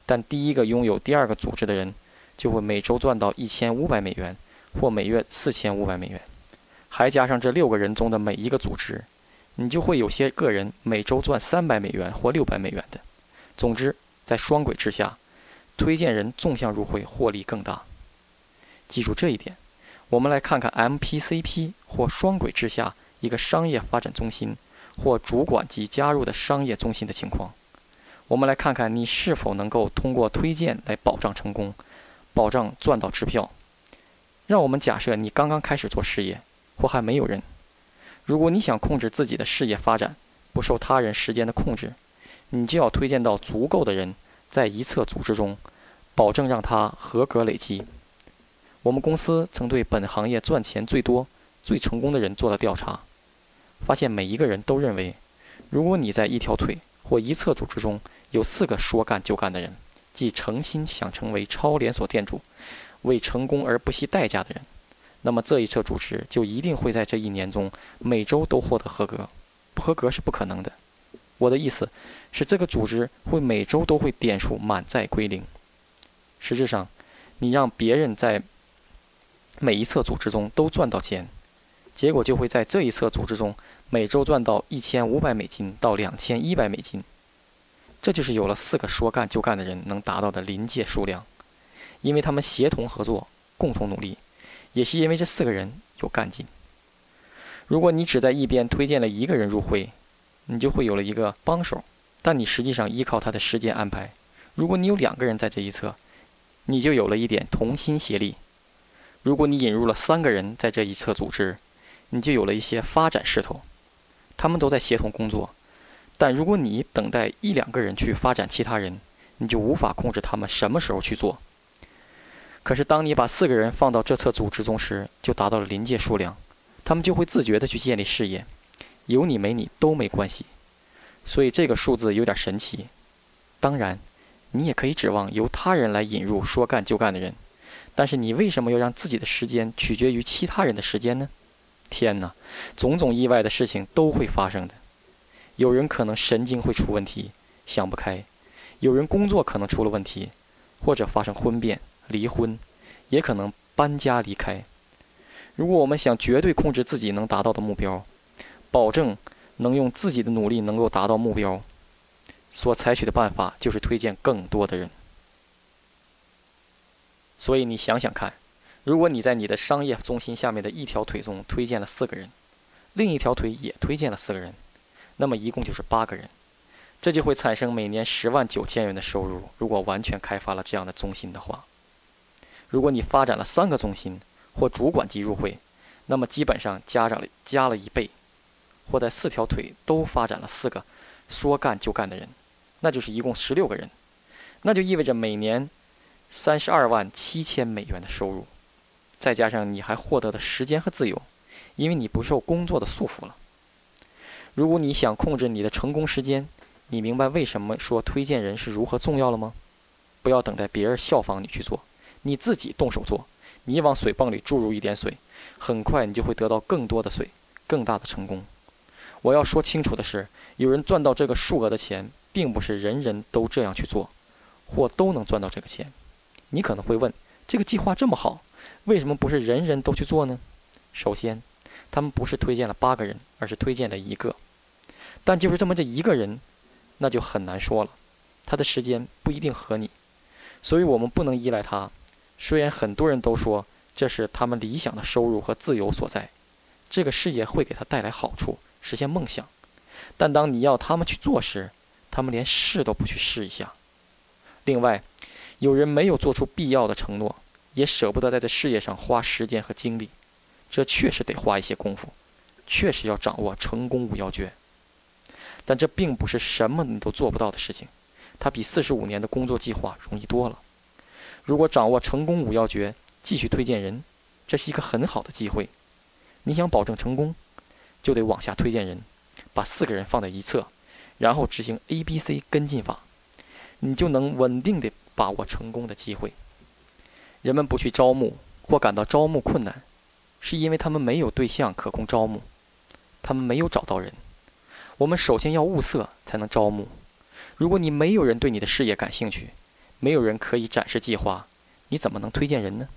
Speaker 1: 但第一个拥有第二个组织的人。就会每周赚到一千五百美元，或每月四千五百美元，还加上这六个人中的每一个组织，你就会有些个人每周赚三百美元或六百美元的。总之，在双轨之下，推荐人纵向入会获利更大。记住这一点。我们来看看 MPCP 或双轨之下一个商业发展中心或主管及加入的商业中心的情况。我们来看看你是否能够通过推荐来保障成功。保障赚到支票。让我们假设你刚刚开始做事业，或还没有人。如果你想控制自己的事业发展，不受他人时间的控制，你就要推荐到足够的人，在一侧组织中，保证让他合格累积。我们公司曾对本行业赚钱最多、最成功的人做了调查，发现每一个人都认为，如果你在一条腿或一侧组织中有四个说干就干的人。即诚心想成为超连锁店主，为成功而不惜代价的人，那么这一侧组织就一定会在这一年中每周都获得合格，不合格是不可能的。我的意思是，这个组织会每周都会点数满载归零。实质上，你让别人在每一侧组织中都赚到钱，结果就会在这一侧组织中每周赚到一千五百美金到两千一百美金。这就是有了四个说干就干的人能达到的临界数量，因为他们协同合作，共同努力，也是因为这四个人有干劲。如果你只在一边推荐了一个人入会，你就会有了一个帮手，但你实际上依靠他的时间安排。如果你有两个人在这一侧，你就有了一点同心协力。如果你引入了三个人在这一侧组织，你就有了一些发展势头，他们都在协同工作。但如果你等待一两个人去发展其他人，你就无法控制他们什么时候去做。可是当你把四个人放到这册组织中时，就达到了临界数量，他们就会自觉地去建立事业，有你没你都没关系。所以这个数字有点神奇。当然，你也可以指望由他人来引入说干就干的人，但是你为什么要让自己的时间取决于其他人的时间呢？天哪，种种意外的事情都会发生的。有人可能神经会出问题，想不开；有人工作可能出了问题，或者发生婚变、离婚，也可能搬家离开。如果我们想绝对控制自己能达到的目标，保证能用自己的努力能够达到目标，所采取的办法就是推荐更多的人。所以你想想看，如果你在你的商业中心下面的一条腿中推荐了四个人，另一条腿也推荐了四个人。那么一共就是八个人，这就会产生每年十万九千元的收入。如果完全开发了这样的中心的话，如果你发展了三个中心或主管级入会，那么基本上加上了加了一倍，或在四条腿都发展了四个说干就干的人，那就是一共十六个人，那就意味着每年三十二万七千美元的收入，再加上你还获得的时间和自由，因为你不受工作的束缚了。如果你想控制你的成功时间，你明白为什么说推荐人是如何重要了吗？不要等待别人效仿你去做，你自己动手做。你往水泵里注入一点水，很快你就会得到更多的水，更大的成功。我要说清楚的是，有人赚到这个数额的钱，并不是人人都这样去做，或都能赚到这个钱。你可能会问，这个计划这么好，为什么不是人人都去做呢？首先，他们不是推荐了八个人，而是推荐了一个。但就是这么这一个人，那就很难说了。他的时间不一定和你，所以我们不能依赖他。虽然很多人都说这是他们理想的收入和自由所在，这个事业会给他带来好处，实现梦想。但当你要他们去做时，他们连试都不去试一下。另外，有人没有做出必要的承诺，也舍不得在这事业上花时间和精力，这确实得花一些功夫，确实要掌握成功五要诀。但这并不是什么你都做不到的事情，它比四十五年的工作计划容易多了。如果掌握成功五要诀，继续推荐人，这是一个很好的机会。你想保证成功，就得往下推荐人，把四个人放在一侧，然后执行 A、B、C 跟进法，你就能稳定地把握成功的机会。人们不去招募或感到招募困难，是因为他们没有对象可供招募，他们没有找到人。我们首先要物色，才能招募。如果你没有人对你的事业感兴趣，没有人可以展示计划，你怎么能推荐人呢？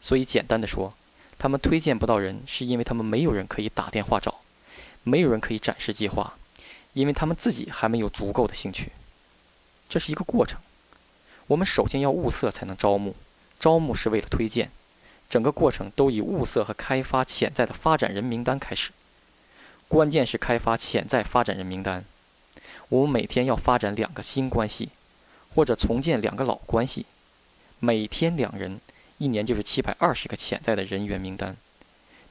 Speaker 1: 所以，简单的说，他们推荐不到人，是因为他们没有人可以打电话找，没有人可以展示计划，因为他们自己还没有足够的兴趣。这是一个过程。我们首先要物色，才能招募。招募是为了推荐。整个过程都以物色和开发潜在的发展人名单开始。关键是开发潜在发展人名单。我们每天要发展两个新关系，或者重建两个老关系。每天两人。一年就是七百二十个潜在的人员名单，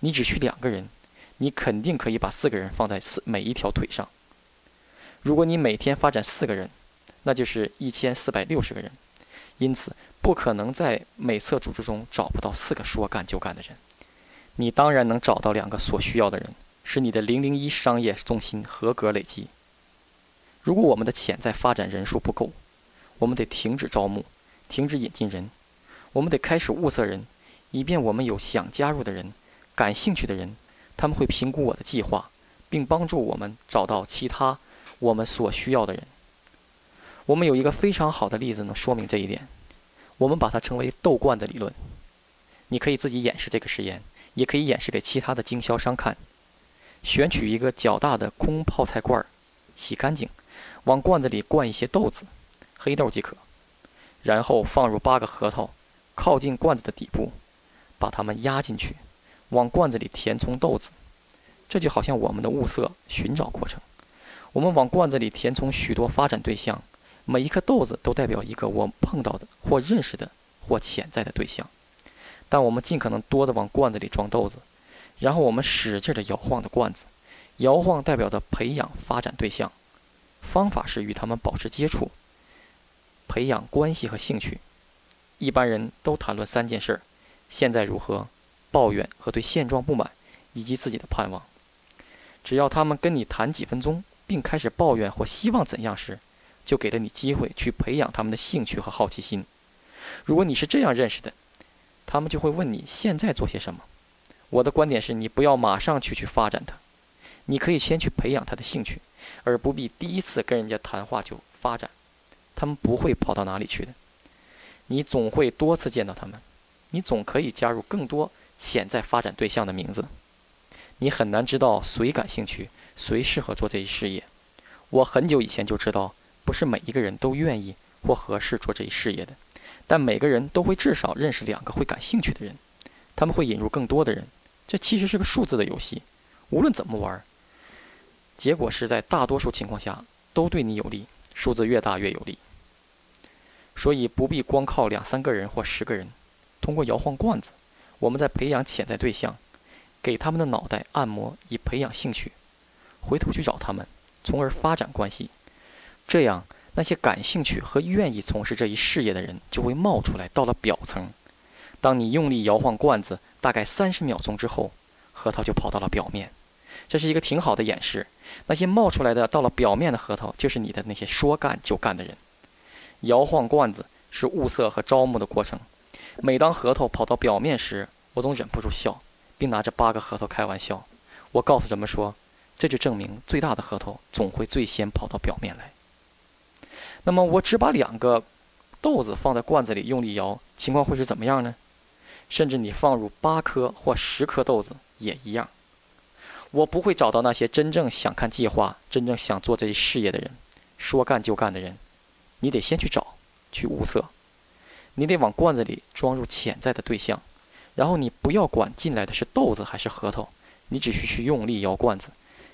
Speaker 1: 你只需两个人，你肯定可以把四个人放在四每一条腿上。如果你每天发展四个人，那就是一千四百六十个人，因此不可能在每册组织中找不到四个说干就干的人。你当然能找到两个所需要的人，使你的零零一商业中心合格累积。如果我们的潜在发展人数不够，我们得停止招募，停止引进人。我们得开始物色人，以便我们有想加入的人、感兴趣的人，他们会评估我的计划，并帮助我们找到其他我们所需要的人。我们有一个非常好的例子能说明这一点，我们把它称为“豆罐子理论”。你可以自己演示这个实验，也可以演示给其他的经销商看。选取一个较大的空泡菜罐，洗干净，往罐子里灌一些豆子，黑豆即可，然后放入八个核桃。靠近罐子的底部，把它们压进去，往罐子里填充豆子。这就好像我们的物色寻找过程。我们往罐子里填充许多发展对象，每一颗豆子都代表一个我碰到的或认识的或潜在的对象。但我们尽可能多的往罐子里装豆子，然后我们使劲的摇晃着罐子，摇晃代表着培养发展对象。方法是与他们保持接触，培养关系和兴趣。一般人都谈论三件事儿：现在如何、抱怨和对现状不满，以及自己的盼望。只要他们跟你谈几分钟，并开始抱怨或希望怎样时，就给了你机会去培养他们的兴趣和好奇心。如果你是这样认识的，他们就会问你现在做些什么。我的观点是你不要马上去去发展它，你可以先去培养他的兴趣，而不必第一次跟人家谈话就发展。他们不会跑到哪里去的。你总会多次见到他们，你总可以加入更多潜在发展对象的名字。你很难知道谁感兴趣，谁适合做这一事业。我很久以前就知道，不是每一个人都愿意或合适做这一事业的，但每个人都会至少认识两个会感兴趣的人，他们会引入更多的人。这其实是个数字的游戏，无论怎么玩，结果是在大多数情况下都对你有利，数字越大越有利。所以不必光靠两三个人或十个人，通过摇晃罐子，我们在培养潜在对象，给他们的脑袋按摩以培养兴趣，回头去找他们，从而发展关系。这样，那些感兴趣和愿意从事这一事业的人就会冒出来，到了表层。当你用力摇晃罐子大概三十秒钟之后，核桃就跑到了表面。这是一个挺好的演示。那些冒出来的到了表面的核桃，就是你的那些说干就干的人。摇晃罐子是物色和招募的过程。每当核桃跑到表面时，我总忍不住笑，并拿着八个核桃开玩笑。我告诉人们说，这就证明最大的核桃总会最先跑到表面来。那么，我只把两个豆子放在罐子里用力摇，情况会是怎么样呢？甚至你放入八颗或十颗豆子也一样。我不会找到那些真正想看计划、真正想做这一事业的人，说干就干的人。你得先去找，去物色，你得往罐子里装入潜在的对象，然后你不要管进来的是豆子还是核桃，你只需去用力摇罐子，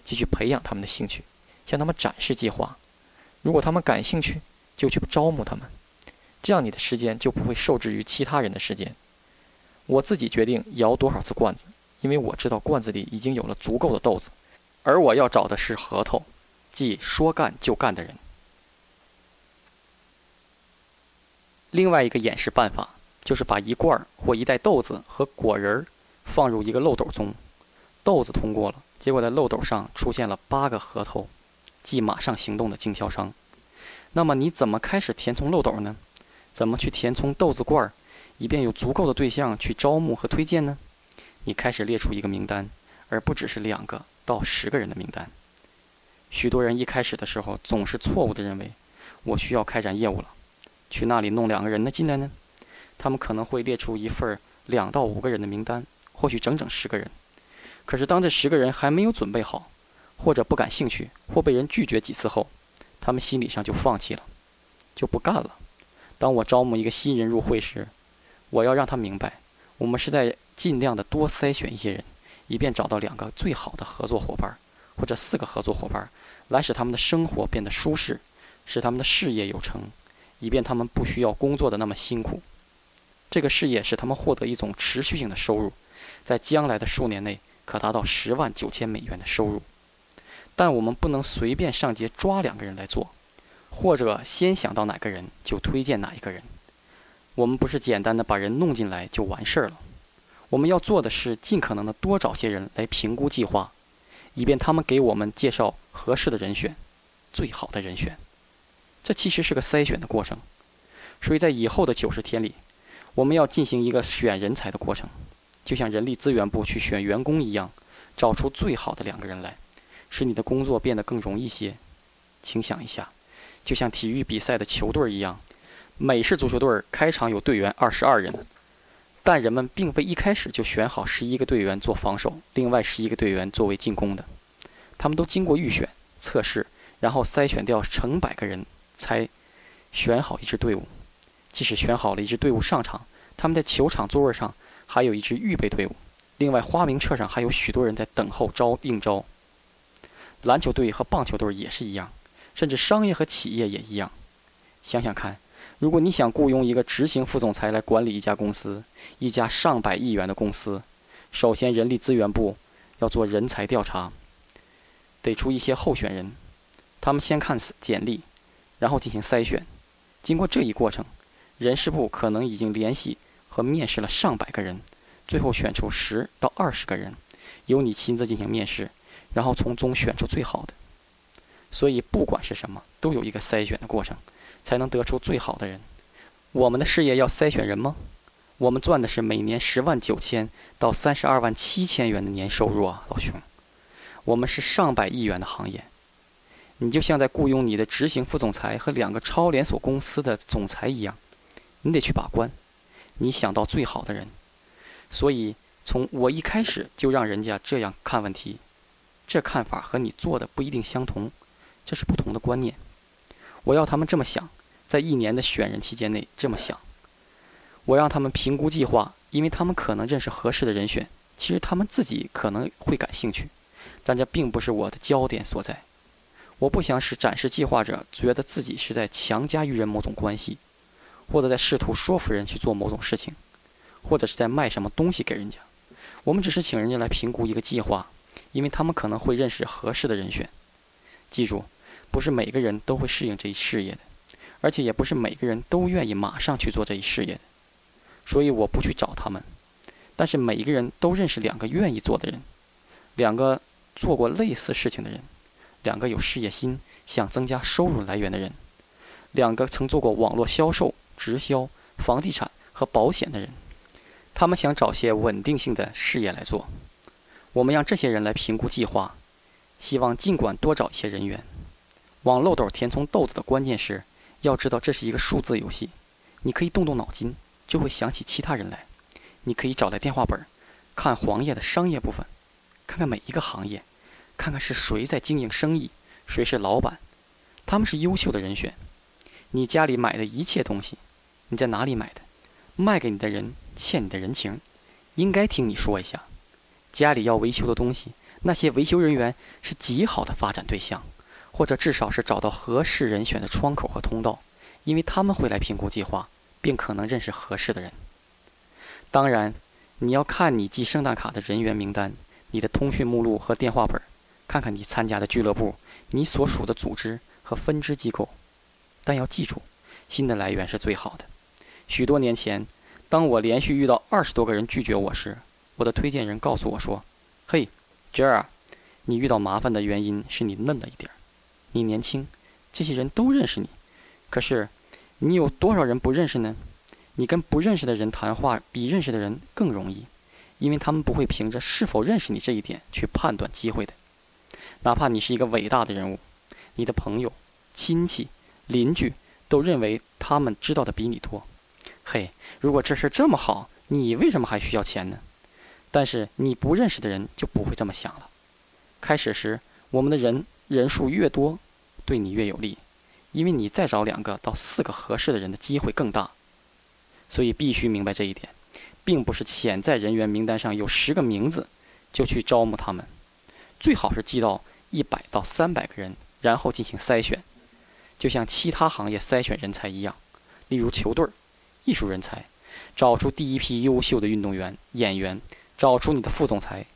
Speaker 1: 继续培养他们的兴趣，向他们展示计划。如果他们感兴趣，就去招募他们。这样你的时间就不会受制于其他人的时间。我自己决定摇多少次罐子，因为我知道罐子里已经有了足够的豆子，而我要找的是核桃，即说干就干的人。另外一个演示办法就是把一罐或一袋豆子和果仁儿放入一个漏斗中，豆子通过了，结果在漏斗上出现了八个核桃，即马上行动的经销商。那么你怎么开始填充漏斗呢？怎么去填充豆子罐儿？以便有足够的对象去招募和推荐呢？你开始列出一个名单，而不只是两个到十个人的名单。许多人一开始的时候总是错误地认为，我需要开展业务了，去那里弄两个人呢进来呢？他们可能会列出一份两到五个人的名单，或许整整十个人。可是当这十个人还没有准备好，或者不感兴趣，或被人拒绝几次后，他们心理上就放弃了，就不干了。当我招募一个新人入会时，我要让他明白，我们是在尽量的多筛选一些人，以便找到两个最好的合作伙伴，或者四个合作伙伴，来使他们的生活变得舒适，使他们的事业有成，以便他们不需要工作的那么辛苦。这个事业使他们获得一种持续性的收入，在将来的数年内可达到十万九千美元的收入。但我们不能随便上街抓两个人来做，或者先想到哪个人就推荐哪一个人。我们不是简单的把人弄进来就完事儿了，我们要做的是尽可能的多找些人来评估计划，以便他们给我们介绍合适的人选，最好的人选。这其实是个筛选的过程，所以在以后的九十天里，我们要进行一个选人才的过程，就像人力资源部去选员工一样，找出最好的两个人来，使你的工作变得更容易些。请想一下，就像体育比赛的球队一样。美式足球队开场有队员二十二人，但人们并非一开始就选好十一个队员做防守，另外十一个队员作为进攻的。他们都经过预选、测试，然后筛选掉成百个人才选好一支队伍。即使选好了一支队伍上场，他们在球场座位上还有一支预备队伍。另外，花名册上还有许多人在等候招应招。篮球队和棒球队也是一样，甚至商业和企业也一样。想想看。如果你想雇佣一个执行副总裁来管理一家公司，一家上百亿元的公司，首先人力资源部要做人才调查，得出一些候选人，他们先看简历，然后进行筛选。经过这一过程，人事部可能已经联系和面试了上百个人，最后选出十到二十个人，由你亲自进行面试，然后从中选出最好的。所以，不管是什么，都有一个筛选的过程。才能得出最好的人。我们的事业要筛选人吗？我们赚的是每年十万九千到三十二万七千元的年收入啊，老兄。我们是上百亿元的行业。你就像在雇佣你的执行副总裁和两个超连锁公司的总裁一样，你得去把关，你想到最好的人。所以从我一开始就让人家这样看问题，这看法和你做的不一定相同，这是不同的观念。我要他们这么想，在一年的选人期间内这么想。我让他们评估计划，因为他们可能认识合适的人选，其实他们自己可能会感兴趣，但这并不是我的焦点所在。我不想使展示计划者觉得自己是在强加于人某种关系，或者在试图说服人去做某种事情，或者是在卖什么东西给人家。我们只是请人家来评估一个计划，因为他们可能会认识合适的人选。记住。不是每个人都会适应这一事业的，而且也不是每个人都愿意马上去做这一事业的，所以我不去找他们。但是每一个人都认识两个愿意做的人，两个做过类似事情的人，两个有事业心、想增加收入来源的人，两个曾做过网络销售、直销、房地产和保险的人，他们想找些稳定性的事业来做。我们让这些人来评估计划，希望尽管多找一些人员。往漏斗填充豆子的关键是，要知道这是一个数字游戏。你可以动动脑筋，就会想起其他人来。你可以找来电话本，看黄页的商业部分，看看每一个行业，看看是谁在经营生意，谁是老板，他们是优秀的人选。你家里买的一切东西，你在哪里买的？卖给你的人欠你的人情，应该听你说一下。家里要维修的东西，那些维修人员是极好的发展对象，或者至少是找到合适人选的窗口和通道，因为他们会来评估计划，并可能认识合适的人。当然，你要看你寄圣诞卡的人员名单、你的通讯目录和电话本，看看你参加的俱乐部、你所属的组织和分支机构。但要记住，新的来源是最好的。许多年前，当我连续遇到二十多个人拒绝我时，我的推荐人告诉我说：“嘿。”杰尔，你遇到麻烦的原因是你嫩了一点儿，你年轻，这些人都认识你。可是，你有多少人不认识呢？你跟不认识的人谈话比认识的人更容易，因为他们不会凭着是否认识你这一点去判断机会的。哪怕你是一个伟大的人物，你的朋友、亲戚、邻居都认为他们知道的比你多。嘿，如果这事这么好，你为什么还需要钱呢？但是你不认识的人就不会这么想了。开始时，我们的人人数越多，对你越有利，因为你再找两个到四个合适的人的机会更大。所以必须明白这一点，并不是潜在人员名单上有十个名字就去招募他们，最好是记到一百到三百个人，然后进行筛选，就像其他行业筛选人才一样，例如球队、艺术人才，找出第一批优秀的运动员、演员。找出你的副总裁，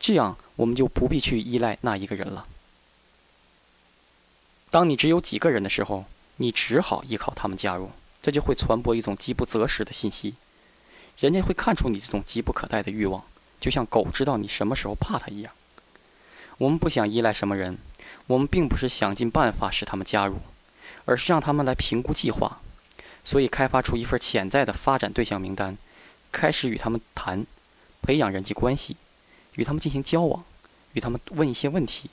Speaker 1: 这样我们就不必去依赖那一个人了。当你只有几个人的时候，你只好依靠他们加入，这就会传播一种饥不择食的信息。人家会看出你这种急不可待的欲望，就像狗知道你什么时候怕它一样。我们不想依赖什么人，我们并不是想尽办法使他们加入，而是让他们来评估计划。所以，开发出一份潜在的发展对象名单，开始与他们谈。培养人际关系，与他们进行交往，与他们问一些问题，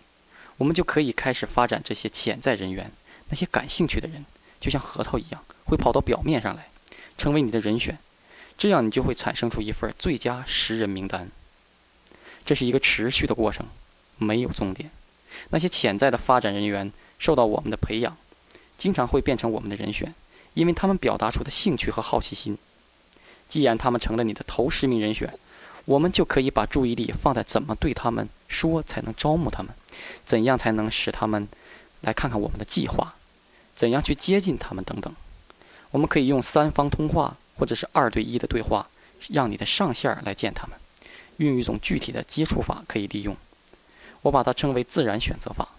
Speaker 1: 我们就可以开始发展这些潜在人员。那些感兴趣的人，就像核桃一样，会跑到表面上来，成为你的人选。这样，你就会产生出一份最佳十人名单。这是一个持续的过程，没有终点。那些潜在的发展人员受到我们的培养，经常会变成我们的人选，因为他们表达出的兴趣和好奇心。既然他们成了你的头十名人选，我们就可以把注意力放在怎么对他们说才能招募他们，怎样才能使他们来看看我们的计划，怎样去接近他们等等。我们可以用三方通话或者是二对一的对话，让你的上线来见他们，运用一种具体的接触法可以利用。我把它称为自然选择法，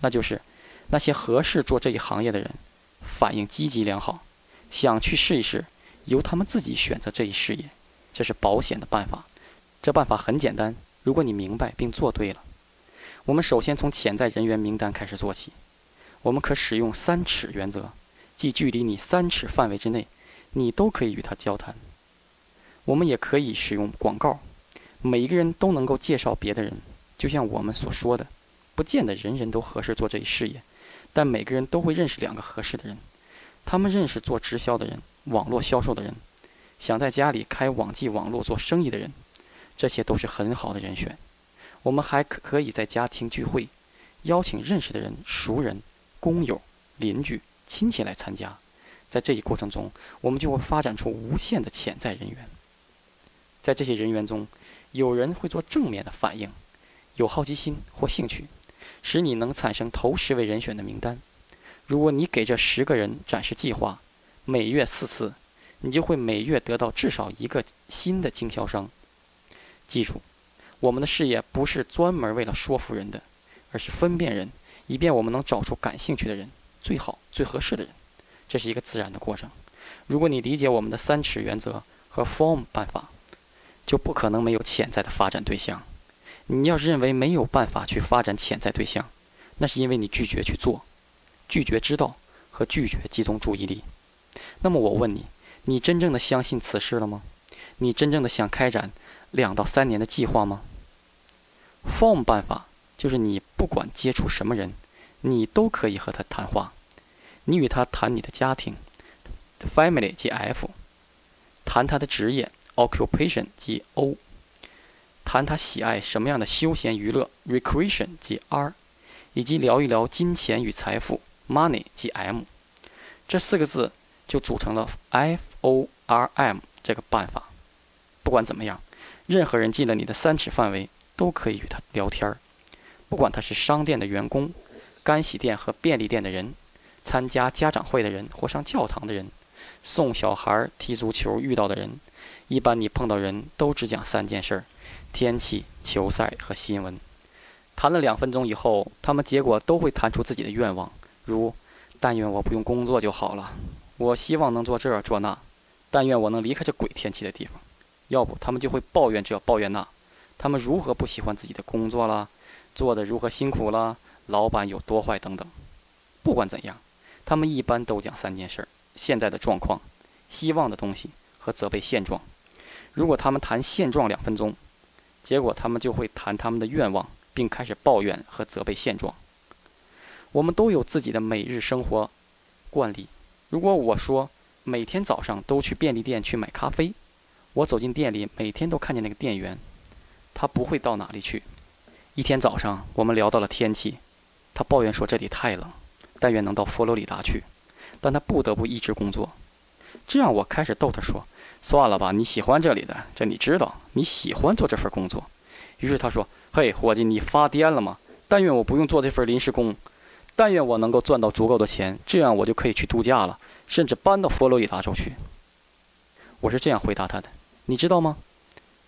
Speaker 1: 那就是那些合适做这一行业的人，反应积极良好，想去试一试，由他们自己选择这一事业，这是保险的办法。这办法很简单，如果你明白并做对了。我们首先从潜在人员名单开始做起。我们可使用三尺原则，即距离你三尺范围之内，你都可以与他交谈。我们也可以使用广告，每一个人都能够介绍别的人。就像我们所说的，不见得人人都合适做这一事业，但每个人都会认识两个合适的人。他们认识做直销的人、网络销售的人，想在家里开网际网络做生意的人。这些都是很好的人选。我们还可可以在家庭聚会，邀请认识的人、熟人、工友、邻居、亲戚来参加。在这一过程中，我们就会发展出无限的潜在人员。在这些人员中，有人会做正面的反应，有好奇心或兴趣，使你能产生头十位人选的名单。如果你给这十个人展示计划，每月四次，你就会每月得到至少一个新的经销商。记住，我们的事业不是专门为了说服人的，而是分辨人，以便我们能找出感兴趣的人，最好最合适的人。这是一个自然的过程。如果你理解我们的三尺原则和 form 办法，就不可能没有潜在的发展对象。你要是认为没有办法去发展潜在对象，那是因为你拒绝去做，拒绝知道和拒绝集中注意力。那么我问你，你真正的相信此事了吗？你真正的想开展？两到三年的计划吗？Form 办法就是你不管接触什么人，你都可以和他谈话。你与他谈你的家庭，Family 即 F，谈他的职业，Occupation 即 O，谈他喜爱什么样的休闲娱乐，Recreation 即 R，以及聊一聊金钱与财富，Money 即 M。这四个字就组成了 F O R M 这个办法。不管怎么样。任何人进了你的三尺范围，都可以与他聊天儿。不管他是商店的员工、干洗店和便利店的人、参加家长会的人或上教堂的人、送小孩踢足球遇到的人，一般你碰到人都只讲三件事儿：天气、球赛和新闻。谈了两分钟以后，他们结果都会谈出自己的愿望，如“但愿我不用工作就好了”，“我希望能做这做那”，“但愿我能离开这鬼天气的地方”。要不，他们就会抱怨这抱怨那，他们如何不喜欢自己的工作啦，做的如何辛苦啦，老板有多坏等等。不管怎样，他们一般都讲三件事：现在的状况、希望的东西和责备现状。如果他们谈现状两分钟，结果他们就会谈他们的愿望，并开始抱怨和责备现状。我们都有自己的每日生活惯例。如果我说每天早上都去便利店去买咖啡，我走进店里，每天都看见那个店员，他不会到哪里去。一天早上，我们聊到了天气，他抱怨说这里太冷，但愿能到佛罗里达去，但他不得不一直工作。这样，我开始逗他说：“算了吧，你喜欢这里的，这你知道，你喜欢做这份工作。”于是他说：“嘿，伙计，你发癫了吗？但愿我不用做这份临时工，但愿我能够赚到足够的钱，这样我就可以去度假了，甚至搬到佛罗里达州去。”我是这样回答他的。你知道吗？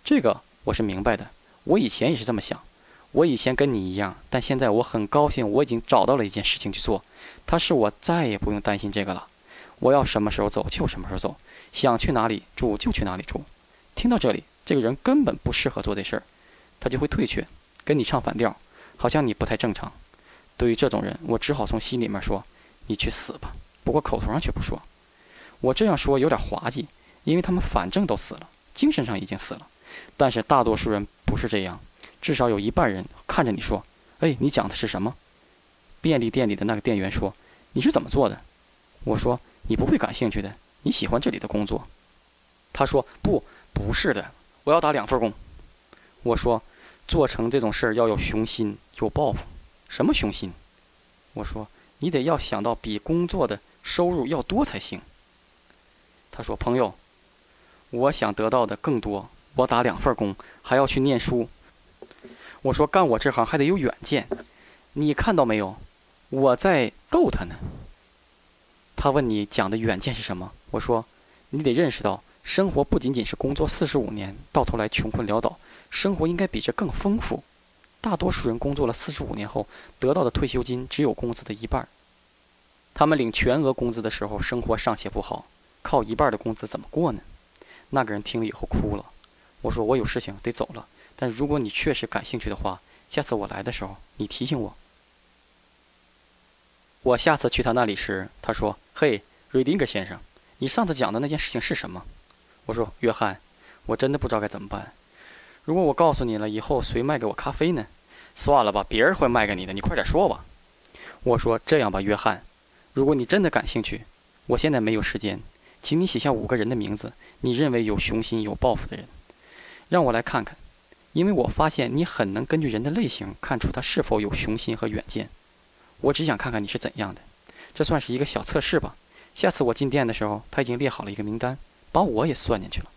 Speaker 1: 这个我是明白的。我以前也是这么想。我以前跟你一样，但现在我很高兴，我已经找到了一件事情去做。它是我再也不用担心这个了。我要什么时候走就什么时候走，想去哪里住就去哪里住。听到这里，这个人根本不适合做这事儿，他就会退却，跟你唱反调，好像你不太正常。对于这种人，我只好从心里面说：“你去死吧！”不过口头上却不说。我这样说有点滑稽，因为他们反正都死了。精神上已经死了，但是大多数人不是这样，至少有一半人看着你说：“哎，你讲的是什么？”便利店里的那个店员说：“你是怎么做的？”我说：“你不会感兴趣的，你喜欢这里的工作。”他说：“不，不是的，我要打两份工。”我说：“做成这种事儿要有雄心，有抱负。什么雄心？”我说：“你得要想到比工作的收入要多才行。”他说：“朋友。”我想得到的更多，我打两份工，还要去念书。我说干我这行还得有远见，你看到没有？我在逗他呢。他问你讲的远见是什么？我说你得认识到，生活不仅仅是工作四十五年，到头来穷困潦倒，生活应该比这更丰富。大多数人工作了四十五年后，得到的退休金只有工资的一半。他们领全额工资的时候，生活尚且不好，靠一半的工资怎么过呢？那个人听了以后哭了。我说：“我有事情得走了，但如果你确实感兴趣的话，下次我来的时候你提醒我。”我下次去他那里时，他说：“嘿，瑞丁格先生，你上次讲的那件事情是什么？”我说：“约翰，我真的不知道该怎么办。如果我告诉你了，以后谁卖给我咖啡呢？算了吧，别人会卖给你的，你快点说吧。”我说：“这样吧，约翰，如果你真的感兴趣，我现在没有时间。”请你写下五个人的名字，你认为有雄心、有抱负的人，让我来看看，因为我发现你很能根据人的类型看出他是否有雄心和远见。我只想看看你是怎样的，这算是一个小测试吧。下次我进店的时候，他已经列好了一个名单，把我也算进去了。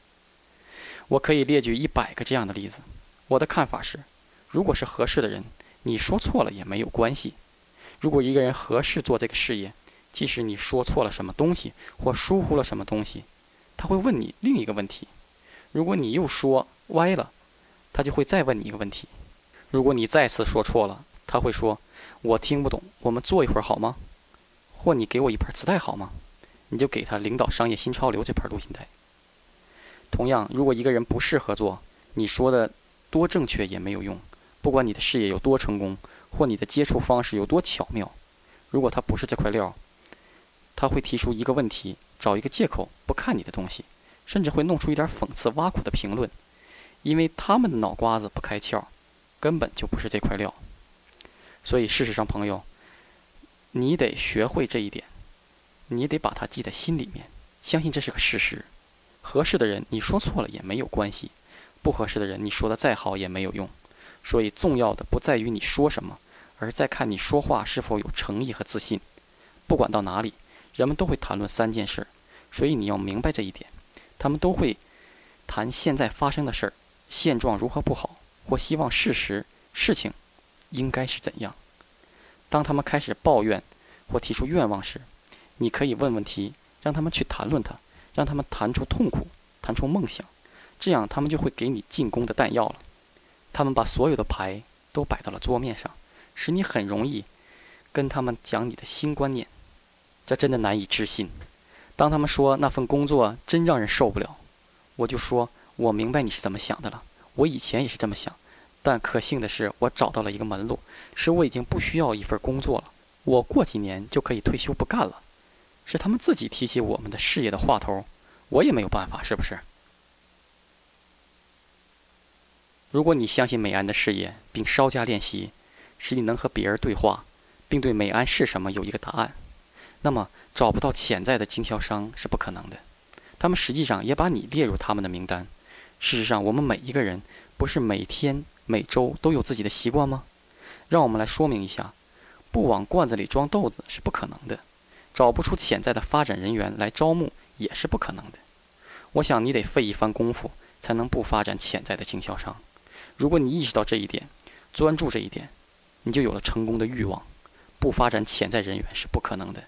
Speaker 1: 我可以列举一百个这样的例子。我的看法是，如果是合适的人，你说错了也没有关系。如果一个人合适做这个事业，即使你说错了什么东西，或疏忽了什么东西，他会问你另一个问题。如果你又说歪了，他就会再问你一个问题。如果你再次说错了，他会说：“我听不懂，我们坐一会儿好吗？”或你给我一盘磁带好吗？你就给他《领导商业新潮流》这盘录音带。同样，如果一个人不适合做，你说的多正确也没有用。不管你的事业有多成功，或你的接触方式有多巧妙，如果他不是这块料。他会提出一个问题，找一个借口不看你的东西，甚至会弄出一点讽刺、挖苦的评论，因为他们的脑瓜子不开窍，根本就不是这块料。所以，事实上，朋友，你得学会这一点，你得把它记在心里面，相信这是个事实。合适的人，你说错了也没有关系；不合适的人，你说的再好也没有用。所以，重要的不在于你说什么，而在看你说话是否有诚意和自信。不管到哪里。人们都会谈论三件事，所以你要明白这一点。他们都会谈现在发生的事儿，现状如何不好，或希望事实、事情应该是怎样。当他们开始抱怨或提出愿望时，你可以问问题，让他们去谈论它，让他们谈出痛苦，谈出梦想，这样他们就会给你进攻的弹药了。他们把所有的牌都摆到了桌面上，使你很容易跟他们讲你的新观念。这真的难以置信。当他们说那份工作真让人受不了，我就说我明白你是怎么想的了。我以前也是这么想，但可幸的是，我找到了一个门路，使我已经不需要一份工作了。我过几年就可以退休不干了。是他们自己提起我们的事业的话头，我也没有办法，是不是？如果你相信美安的事业，并稍加练习，使你能和别人对话，并对美安是什么有一个答案，那么找不到潜在的经销商是不可能的。他们实际上也把你列入他们的名单。事实上，我们每一个人不是每天、每周都有自己的习惯吗？让我们来说明一下：不往罐子里装豆子是不可能的。找不出潜在的发展人员来招募也是不可能的。我想你得费一番功夫才能不发展潜在的经销商。如果你意识到这一点，专注这一点，你就有了成功的欲望。不发展潜在人员是不可能的，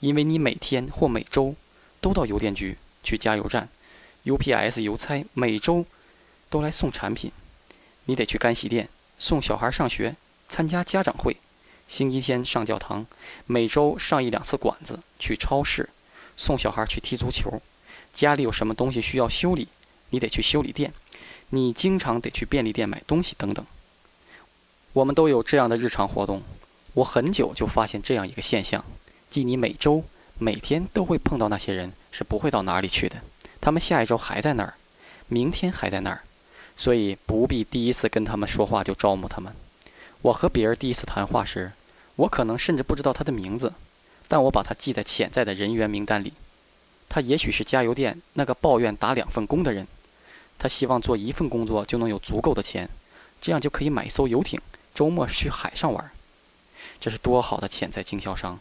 Speaker 1: 因为你每天或每周都到邮电局去加油站，UPS 邮差每周都来送产品。你得去干洗店送小孩上学，参加家长会。星期天上教堂，每周上一两次馆子，去超市，送小孩去踢足球。家里有什么东西需要修理，你得去修理店。你经常得去便利店买东西等等。我们都有这样的日常活动。我很久就发现这样一个现象，即你每周、每天都会碰到那些人，是不会到哪里去的。他们下一周还在那儿，明天还在那儿，所以不必第一次跟他们说话就招募他们。我和别人第一次谈话时，我可能甚至不知道他的名字，但我把他记在潜在的人员名单里。他也许是加油店那个抱怨打两份工的人，他希望做一份工作就能有足够的钱，这样就可以买一艘游艇，周末去海上玩。这是多好的潜在经销商！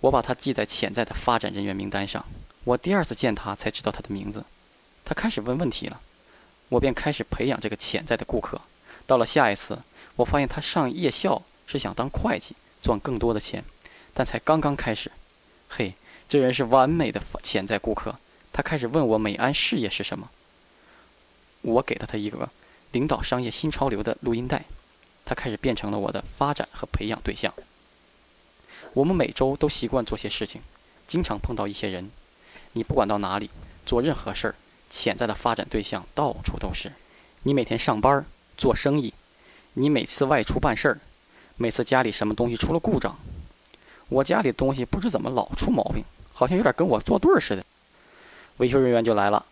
Speaker 1: 我把他记在潜在的发展人员名单上。我第二次见他才知道他的名字。他开始问问题了，我便开始培养这个潜在的顾客。到了下一次。我发现他上夜校是想当会计，赚更多的钱，但才刚刚开始。嘿，这人是完美的潜在顾客。他开始问我美安事业是什么。我给了他一个领导商业新潮流的录音带，他开始变成了我的发展和培养对象。我们每周都习惯做些事情，经常碰到一些人。你不管到哪里做任何事儿，潜在的发展对象到处都是。你每天上班做生意。你每次外出办事儿，每次家里什么东西出了故障，我家里的东西不知怎么老出毛病，好像有点跟我作对似的。维修人员就来了，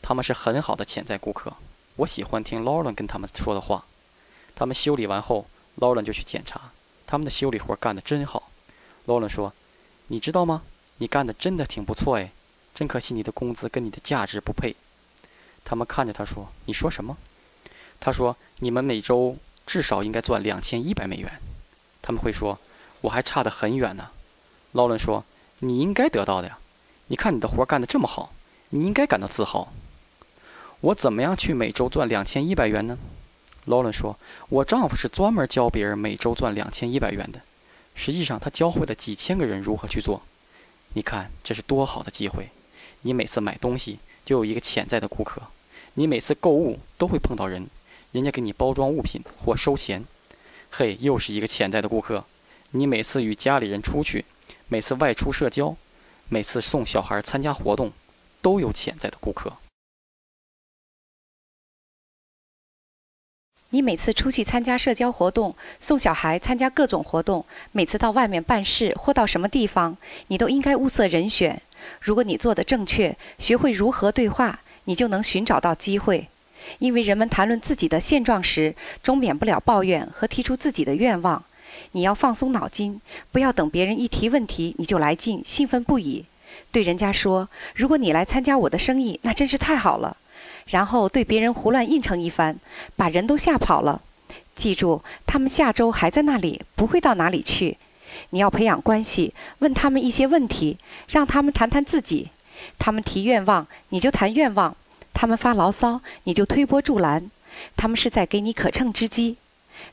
Speaker 1: 他们是很好的潜在顾客，我喜欢听劳伦跟他们说的话。他们修理完后，劳伦就去检查，他们的修理活干得真好。劳伦说：“你知道吗？你干的真的挺不错哎，真可惜你的工资跟你的价值不配。”他们看着他说：“你说什么？”他说：“你们每周。”至少应该赚两千一百美元，他们会说：“我还差得很远呢。”劳伦说：“你应该得到的呀，你看你的活干得这么好，你应该感到自豪。”我怎么样去每周赚两千一百元呢？劳伦说：“我丈夫是专门教别人每周赚两千一百元的，实际上他教会了几千个人如何去做。你看这是多好的机会！你每次买东西就有一个潜在的顾客，你每次购物都会碰到人。”人家给你包装物品或收钱，嘿，又是一个潜在的顾客。你每次与家里人出去，每次外出社交，每次送小孩参加活动，都有潜在的顾客。
Speaker 2: 你每次出去参加社交活动，送小孩参加各种活动，每次到外面办事或到什么地方，你都应该物色人选。如果你做的正确，学会如何对话，你就能寻找到机会。因为人们谈论自己的现状时，终免不了抱怨和提出自己的愿望。你要放松脑筋，不要等别人一提问题你就来劲、兴奋不已。对人家说：“如果你来参加我的生意，那真是太好了。”然后对别人胡乱应承一番，把人都吓跑了。记住，他们下周还在那里，不会到哪里去。你要培养关系，问他们一些问题，让他们谈谈自己。他们提愿望，你就谈愿望。他们发牢骚，你就推波助澜，他们是在给你可乘之机。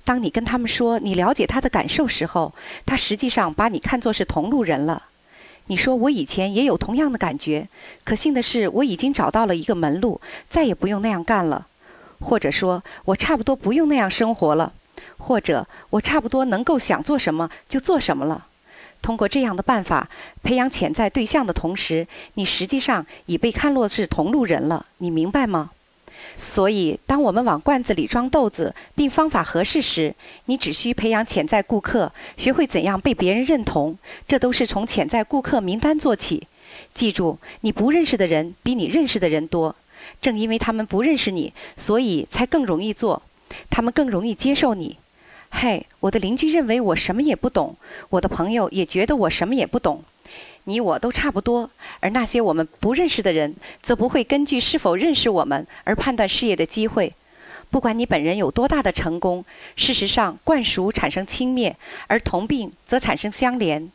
Speaker 2: 当你跟他们说你了解他的感受时候，他实际上把你看作是同路人了。你说我以前也有同样的感觉，可幸的是我已经找到了一个门路，再也不用那样干了。或者说我差不多不用那样生活了，或者我差不多能够想做什么就做什么了。通过这样的办法培养潜在对象的同时，你实际上已被看作是同路人了。你明白吗？所以，当我们往罐子里装豆子，并方法合适时，你只需培养潜在顾客，学会怎样被别人认同。这都是从潜在顾客名单做起。记住，你不认识的人比你认识的人多。正因为他们不认识你，所以才更容易做，他们更容易接受你。嘿，我的邻居认为我什么也不懂，我的朋友也觉得我什么也不懂。你我都差不多，而那些我们不认识的人，则不会根据是否认识我们而判断事业的机会。不管你本人有多大的成功，事实上，惯熟产生轻蔑，而同病则产生相连。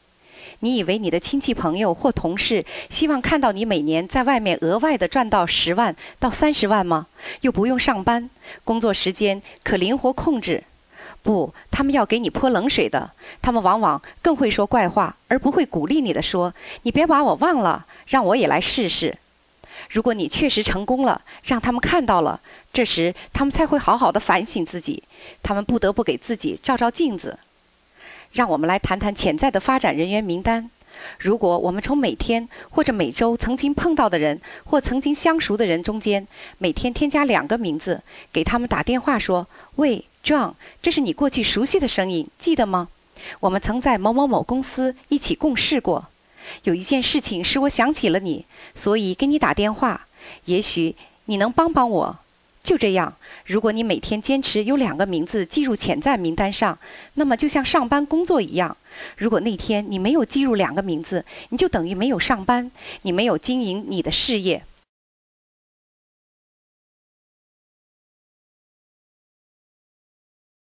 Speaker 2: 你以为你的亲戚朋友或同事希望看到你每年在外面额外的赚到十万到三十万吗？又不用上班，工作时间可灵活控制。不，他们要给你泼冷水的。他们往往更会说怪话，而不会鼓励你的说：“你别把我忘了，让我也来试试。”如果你确实成功了，让他们看到了，这时他们才会好好的反省自己。他们不得不给自己照照镜子。让我们来谈谈潜在的发展人员名单。如果我们从每天或者每周曾经碰到的人或曾经相熟的人中间，每天添加两个名字，给他们打电话说：“喂，John，这是你过去熟悉的声音，记得吗？我们曾在某某某公司一起共事过。有一件事情使我想起了你，所以给你打电话。也许你能帮帮我。”就这样，如果你每天坚持有两个名字记入潜在名单上，那么就像上班工作一样。如果那天你没有记入两个名字，你就等于没有上班，你没有经营你的事业。